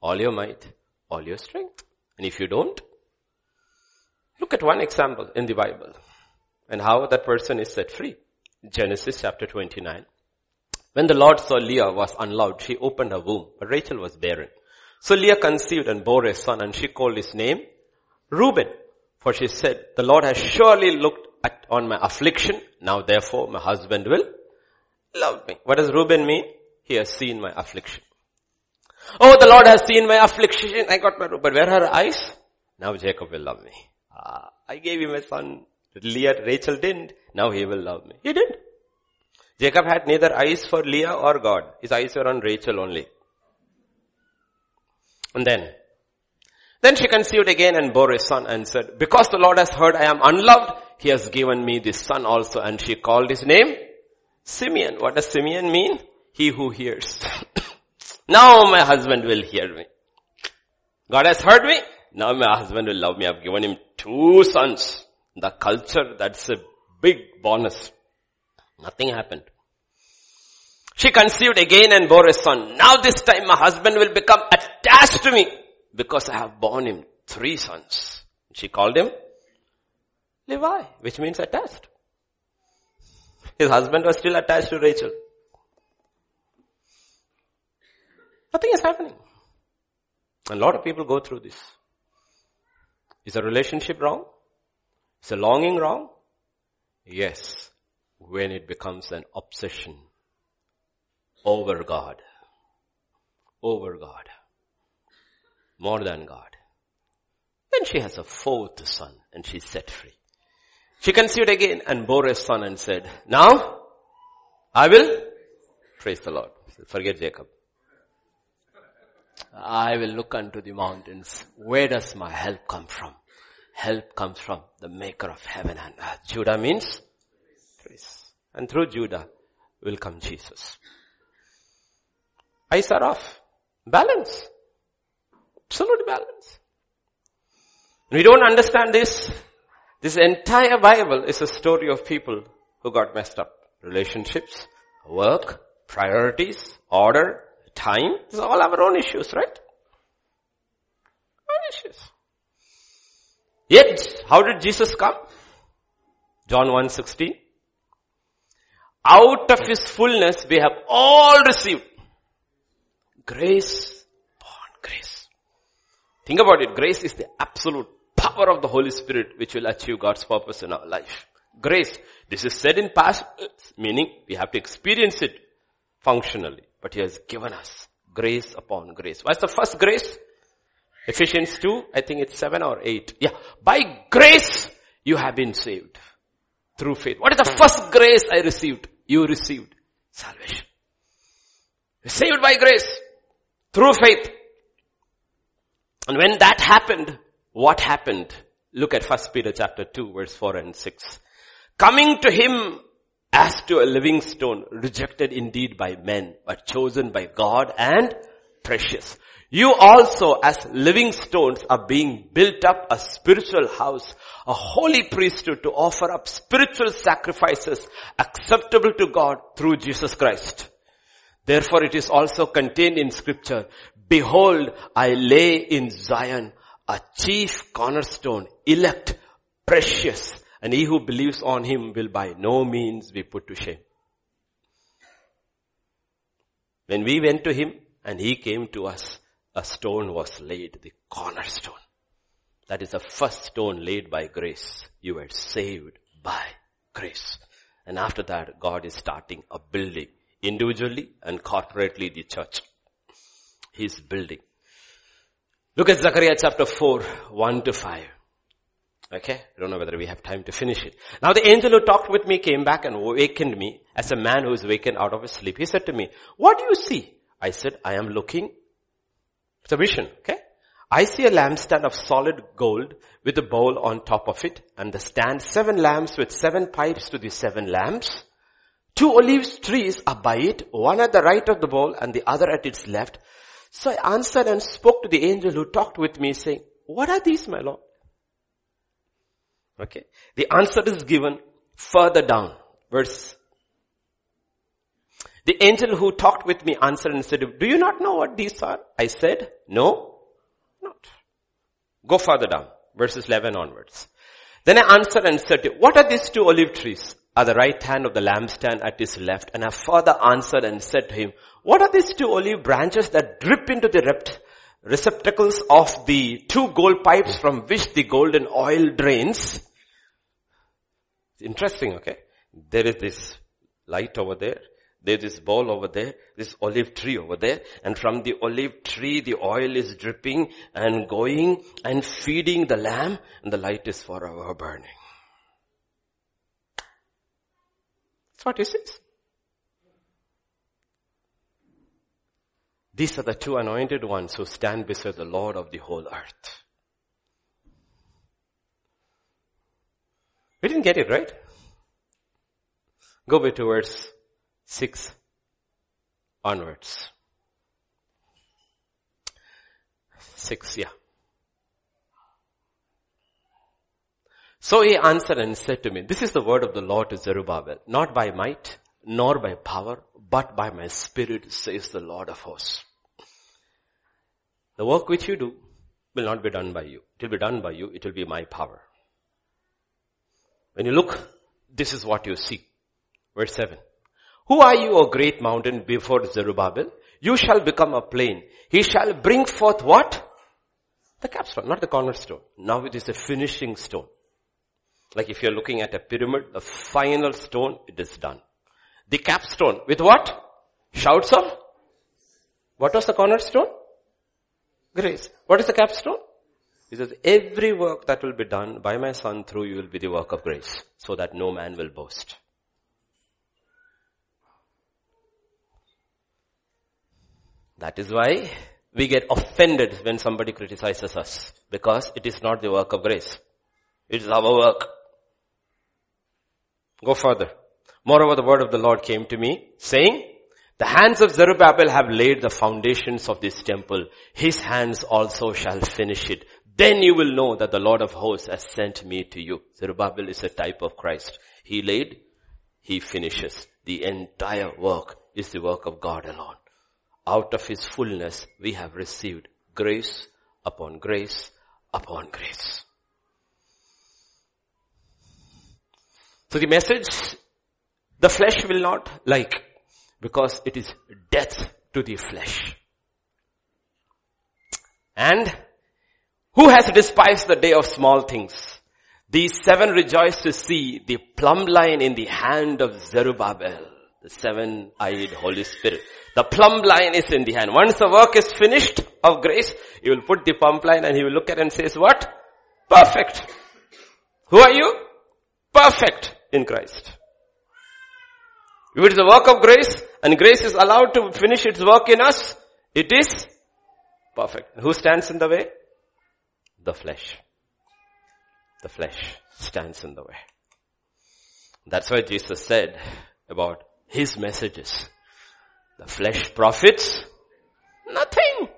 all your might, all your strength. And if you don't, look at one example in the Bible and how that person is set free. Genesis chapter 29. When the Lord saw Leah was unloved, she opened her womb, but Rachel was barren. So Leah conceived and bore a son and she called his name Reuben. For she said, the Lord has surely looked at, on my affliction. Now therefore my husband will love me. What does Reuben mean? He has seen my affliction. Oh, the Lord has seen my affliction. I got my, but where are her eyes? Now Jacob will love me. Ah, I gave him a son. Leah, Rachel didn't. Now he will love me. He didn't. Jacob had neither eyes for Leah or God. His eyes were on Rachel only. And then, then she conceived again and bore a son and said, because the Lord has heard I am unloved, he has given me this son also. And she called his name Simeon. What does Simeon mean? He who hears. now my husband will hear me. God has heard me. Now my husband will love me. I've given him two sons. The culture, that's a big bonus. Nothing happened. She conceived again and bore a son. Now this time my husband will become attached to me because I have borne him three sons. She called him Levi, which means attached. His husband was still attached to Rachel. Nothing is happening. And a lot of people go through this. Is a relationship wrong? Is a longing wrong? Yes, when it becomes an obsession over God. Over God. More than God. Then she has a fourth son and she's set free. She conceived again and bore a son and said, now I will praise the Lord. Forget Jacob. I will look unto the mountains. Where does my help come from? Help comes from the maker of heaven and earth. Judah means And through Judah will come Jesus. Eyes are off. Balance. Absolute balance. We don't understand this. This entire Bible is a story of people who got messed up. Relationships, work, priorities, order, time. Are all our own issues, right? Own issues. Yet, how did Jesus come? John 1.16. Out of his fullness we have all received. Grace. Think about it. Grace is the absolute power of the Holy Spirit which will achieve God's purpose in our life. Grace. This is said in past, meaning we have to experience it functionally. But He has given us grace upon grace. What's the first grace? Ephesians 2, I think it's 7 or 8. Yeah. By grace you have been saved. Through faith. What is the first grace I received? You received salvation. Saved by grace. Through faith. And when that happened, what happened? Look at 1 Peter chapter 2 verse 4 and 6. Coming to him as to a living stone, rejected indeed by men, but chosen by God and precious. You also as living stones are being built up a spiritual house, a holy priesthood to offer up spiritual sacrifices acceptable to God through Jesus Christ. Therefore it is also contained in scripture, behold, I lay in Zion a chief cornerstone, elect, precious, and he who believes on him will by no means be put to shame. When we went to him and he came to us, a stone was laid, the cornerstone. That is the first stone laid by grace. You were saved by grace. And after that, God is starting a building individually and corporately the church. He's building. Look at Zechariah chapter 4, 1 to 5. Okay? I don't know whether we have time to finish it. Now the angel who talked with me came back and awakened me as a man who is wakened out of his sleep. He said to me, what do you see? I said, I am looking. It's a vision, okay? I see a lampstand of solid gold with a bowl on top of it and the stand seven lamps with seven pipes to the seven lamps. Two olive trees are by it, one at the right of the bowl and the other at its left. So I answered and spoke to the angel who talked with me saying, what are these, my Lord? Okay. The answer is given further down. Verse. The angel who talked with me answered and said, do you not know what these are? I said, no, not. Go further down. Verses 11 onwards. Then I answered and said, what are these two olive trees? At the right hand of the lampstand at his left. And I father answered and said to him, what are these two olive branches that drip into the rept- receptacles of the two gold pipes from which the golden oil drains? Interesting, okay? There is this light over there. There's this bowl over there, this olive tree over there, and from the olive tree the oil is dripping and going and feeding the lamb, and the light is forever burning. That's what he says. These are the two anointed ones who stand beside the Lord of the whole earth. We didn't get it, right? Go back to verse 6 onwards. 6, yeah. So he answered and said to me, this is the word of the Lord to Zerubbabel, not by might, nor by power, but by my spirit, says the Lord of hosts. The work which you do will not be done by you. It will be done by you. It will be my power. When you look, this is what you see. Verse 7. Who are you, O great mountain before Zerubbabel? You shall become a plain. He shall bring forth what? The capstone, not the cornerstone. Now it is a finishing stone. Like if you're looking at a pyramid, the final stone, it is done. The capstone with what? Shouts of? What was the cornerstone? Grace. What is the capstone? He says, every work that will be done by my son through you will be the work of grace, so that no man will boast. That is why we get offended when somebody criticizes us, because it is not the work of grace. It is our work. Go further. Moreover, the word of the Lord came to me saying, the hands of Zerubbabel have laid the foundations of this temple. His hands also shall finish it. Then you will know that the Lord of hosts has sent me to you. Zerubbabel is a type of Christ. He laid, he finishes. The entire work is the work of God alone. Out of his fullness we have received grace upon grace upon grace. So the message, the flesh will not like because it is death to the flesh. And who has despised the day of small things? These seven rejoice to see the plumb line in the hand of Zerubbabel, the seven-eyed Holy Spirit. The plumb line is in the hand. Once the work is finished of grace, he will put the plumb line and he will look at it and says, what? Perfect. Who are you? Perfect in Christ. If it is a work of grace and grace is allowed to finish its work in us, it is perfect. Who stands in the way? The flesh. The flesh stands in the way. That's why Jesus said about his messages. The flesh profits nothing.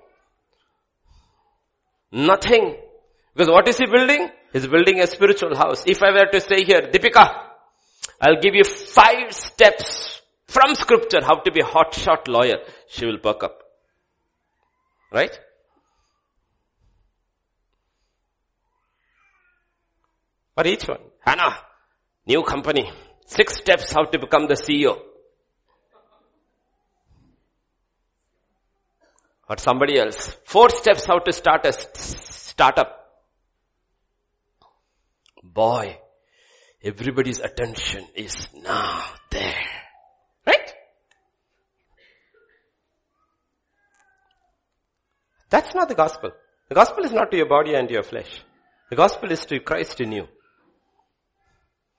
Nothing. Because what is he building? He's building a spiritual house. If I were to stay here, Deepika, I'll give you five steps from scripture how to be a hotshot lawyer. She will perk up. Right? For each one. Hannah, new company. Six steps how to become the CEO. Or somebody else. Four steps how to start a startup. Boy, everybody's attention is now there. Right? That's not the gospel. The gospel is not to your body and your flesh. The gospel is to Christ in you.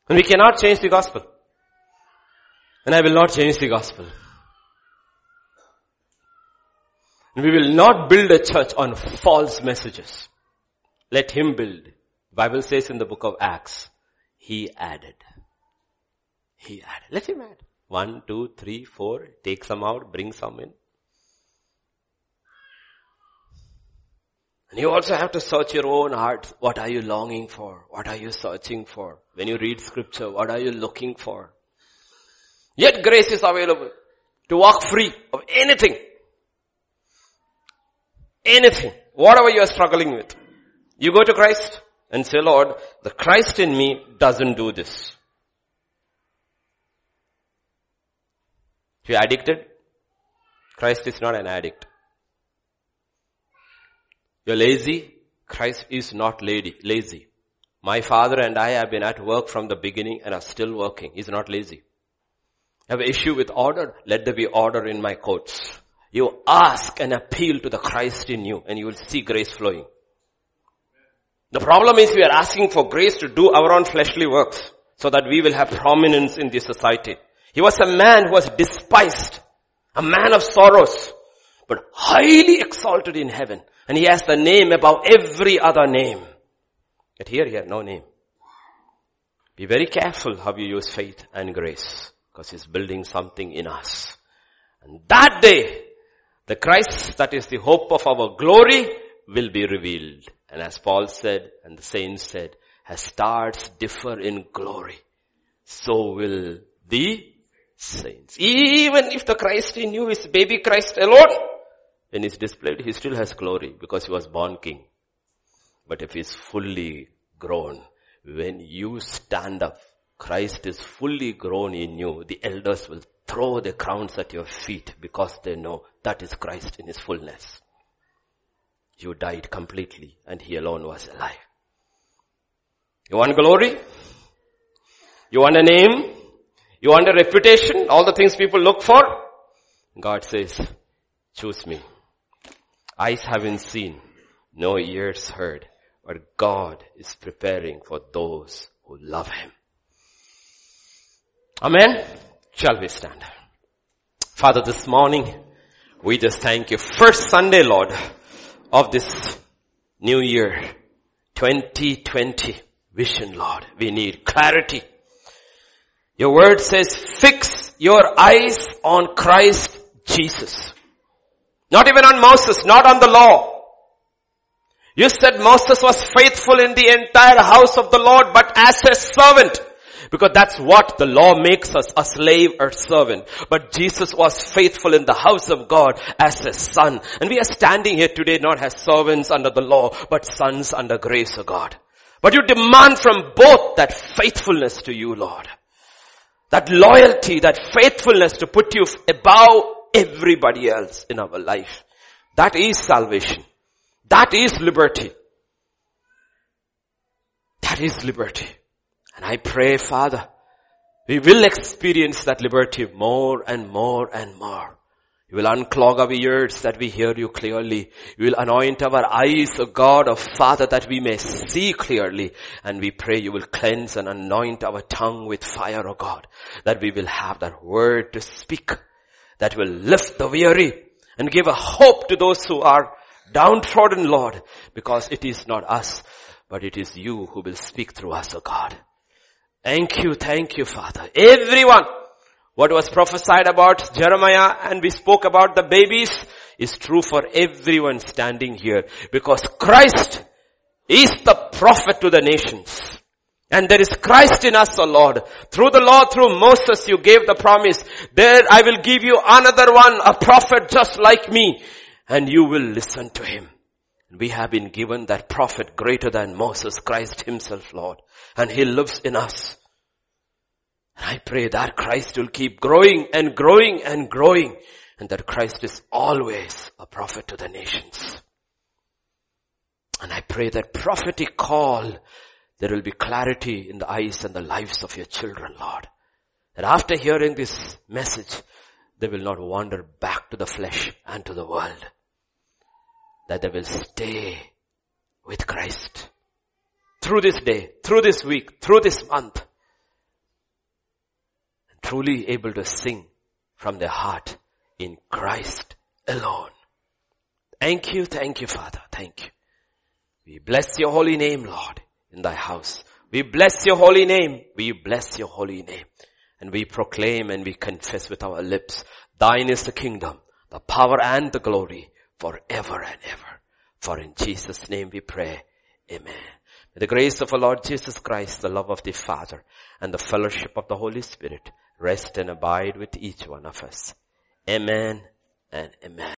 And we cannot change the gospel. And I will not change the gospel. And we will not build a church on false messages. Let him build. The Bible says in the book of Acts, he added. He added. Let him add. One, two, three, four. Take some out, bring some in. And you also have to search your own heart. What are you longing for? What are you searching for? When you read scripture, what are you looking for? Yet grace is available to walk free of anything. Anything. Whatever you are struggling with. You go to Christ and say, Lord, the Christ in me doesn't do this. If you're addicted, Christ is not an addict. You're lazy, Christ is not lady, lazy. My father and I have been at work from the beginning and are still working. He's not lazy. Have an issue with order? Let there be order in my courts. You ask and appeal to the Christ in you and you will see grace flowing. The problem is we are asking for grace to do our own fleshly works so that we will have prominence in this society. He was a man who was despised, a man of sorrows, but highly exalted in heaven. And he has the name above every other name. But here he had no name. Be very careful how you use faith and grace because he's building something in us. And that day, the Christ that is the hope of our glory will be revealed. And as Paul said, and the saints said, as stars differ in glory, so will the saints. Even if the Christ in you is baby Christ alone, when he's displayed, he still has glory because he was born king. But if he's fully grown, when you stand up, Christ is fully grown in you, the elders will throw the crowns at your feet because they know that is Christ in his fullness. You died completely and he alone was alive. You want glory? You want a name? You want a reputation? All the things people look for? God says, choose me. Eyes haven't seen, no ears heard, but God is preparing for those who love Him. Amen. Shall we stand? Father, this morning, we just thank you. First Sunday, Lord, of this new year, 2020 vision, Lord. We need clarity. Your word says fix your eyes on Christ Jesus. Not even on Moses, not on the law. You said Moses was faithful in the entire house of the Lord, but as a servant. Because that's what the law makes us, a slave or servant. But Jesus was faithful in the house of God as a son. And we are standing here today not as servants under the law, but sons under grace of God. But you demand from both that faithfulness to you, Lord. That loyalty, that faithfulness to put you above everybody else in our life. That is salvation. That is liberty. That is liberty. And I pray, Father, we will experience that liberty more and more and more. You will unclog our ears that we hear you clearly. You will anoint our eyes, O God, O Father, that we may see clearly. And we pray you will cleanse and anoint our tongue with fire, O God, that we will have that word to speak, that will lift the weary and give a hope to those who are downtrodden, Lord, because it is not us, but it is you who will speak through us, O God. Thank you, thank you, Father. Everyone, what was prophesied about Jeremiah and we spoke about the babies is true for everyone standing here because Christ is the prophet to the nations. And there is Christ in us, O Lord. Through the law, through Moses, you gave the promise. There I will give you another one, a prophet just like me. And you will listen to him. We have been given that prophet greater than Moses, Christ himself, Lord. And he lives in us. And I pray that Christ will keep growing and growing and growing. And that Christ is always a prophet to the nations. And I pray that prophetic call, there will be clarity in the eyes and the lives of your children, Lord. That after hearing this message, they will not wander back to the flesh and to the world that they will stay with Christ. Through this day, through this week, through this month. And truly able to sing from their heart in Christ alone. Thank you, thank you Father, thank you. We bless your holy name Lord in thy house. We bless your holy name. We bless your holy name. And we proclaim and we confess with our lips, thine is the kingdom, the power and the glory forever and ever. For in Jesus name we pray. Amen. May the grace of our Lord Jesus Christ, the love of the Father, and the fellowship of the Holy Spirit rest and abide with each one of us. Amen and amen.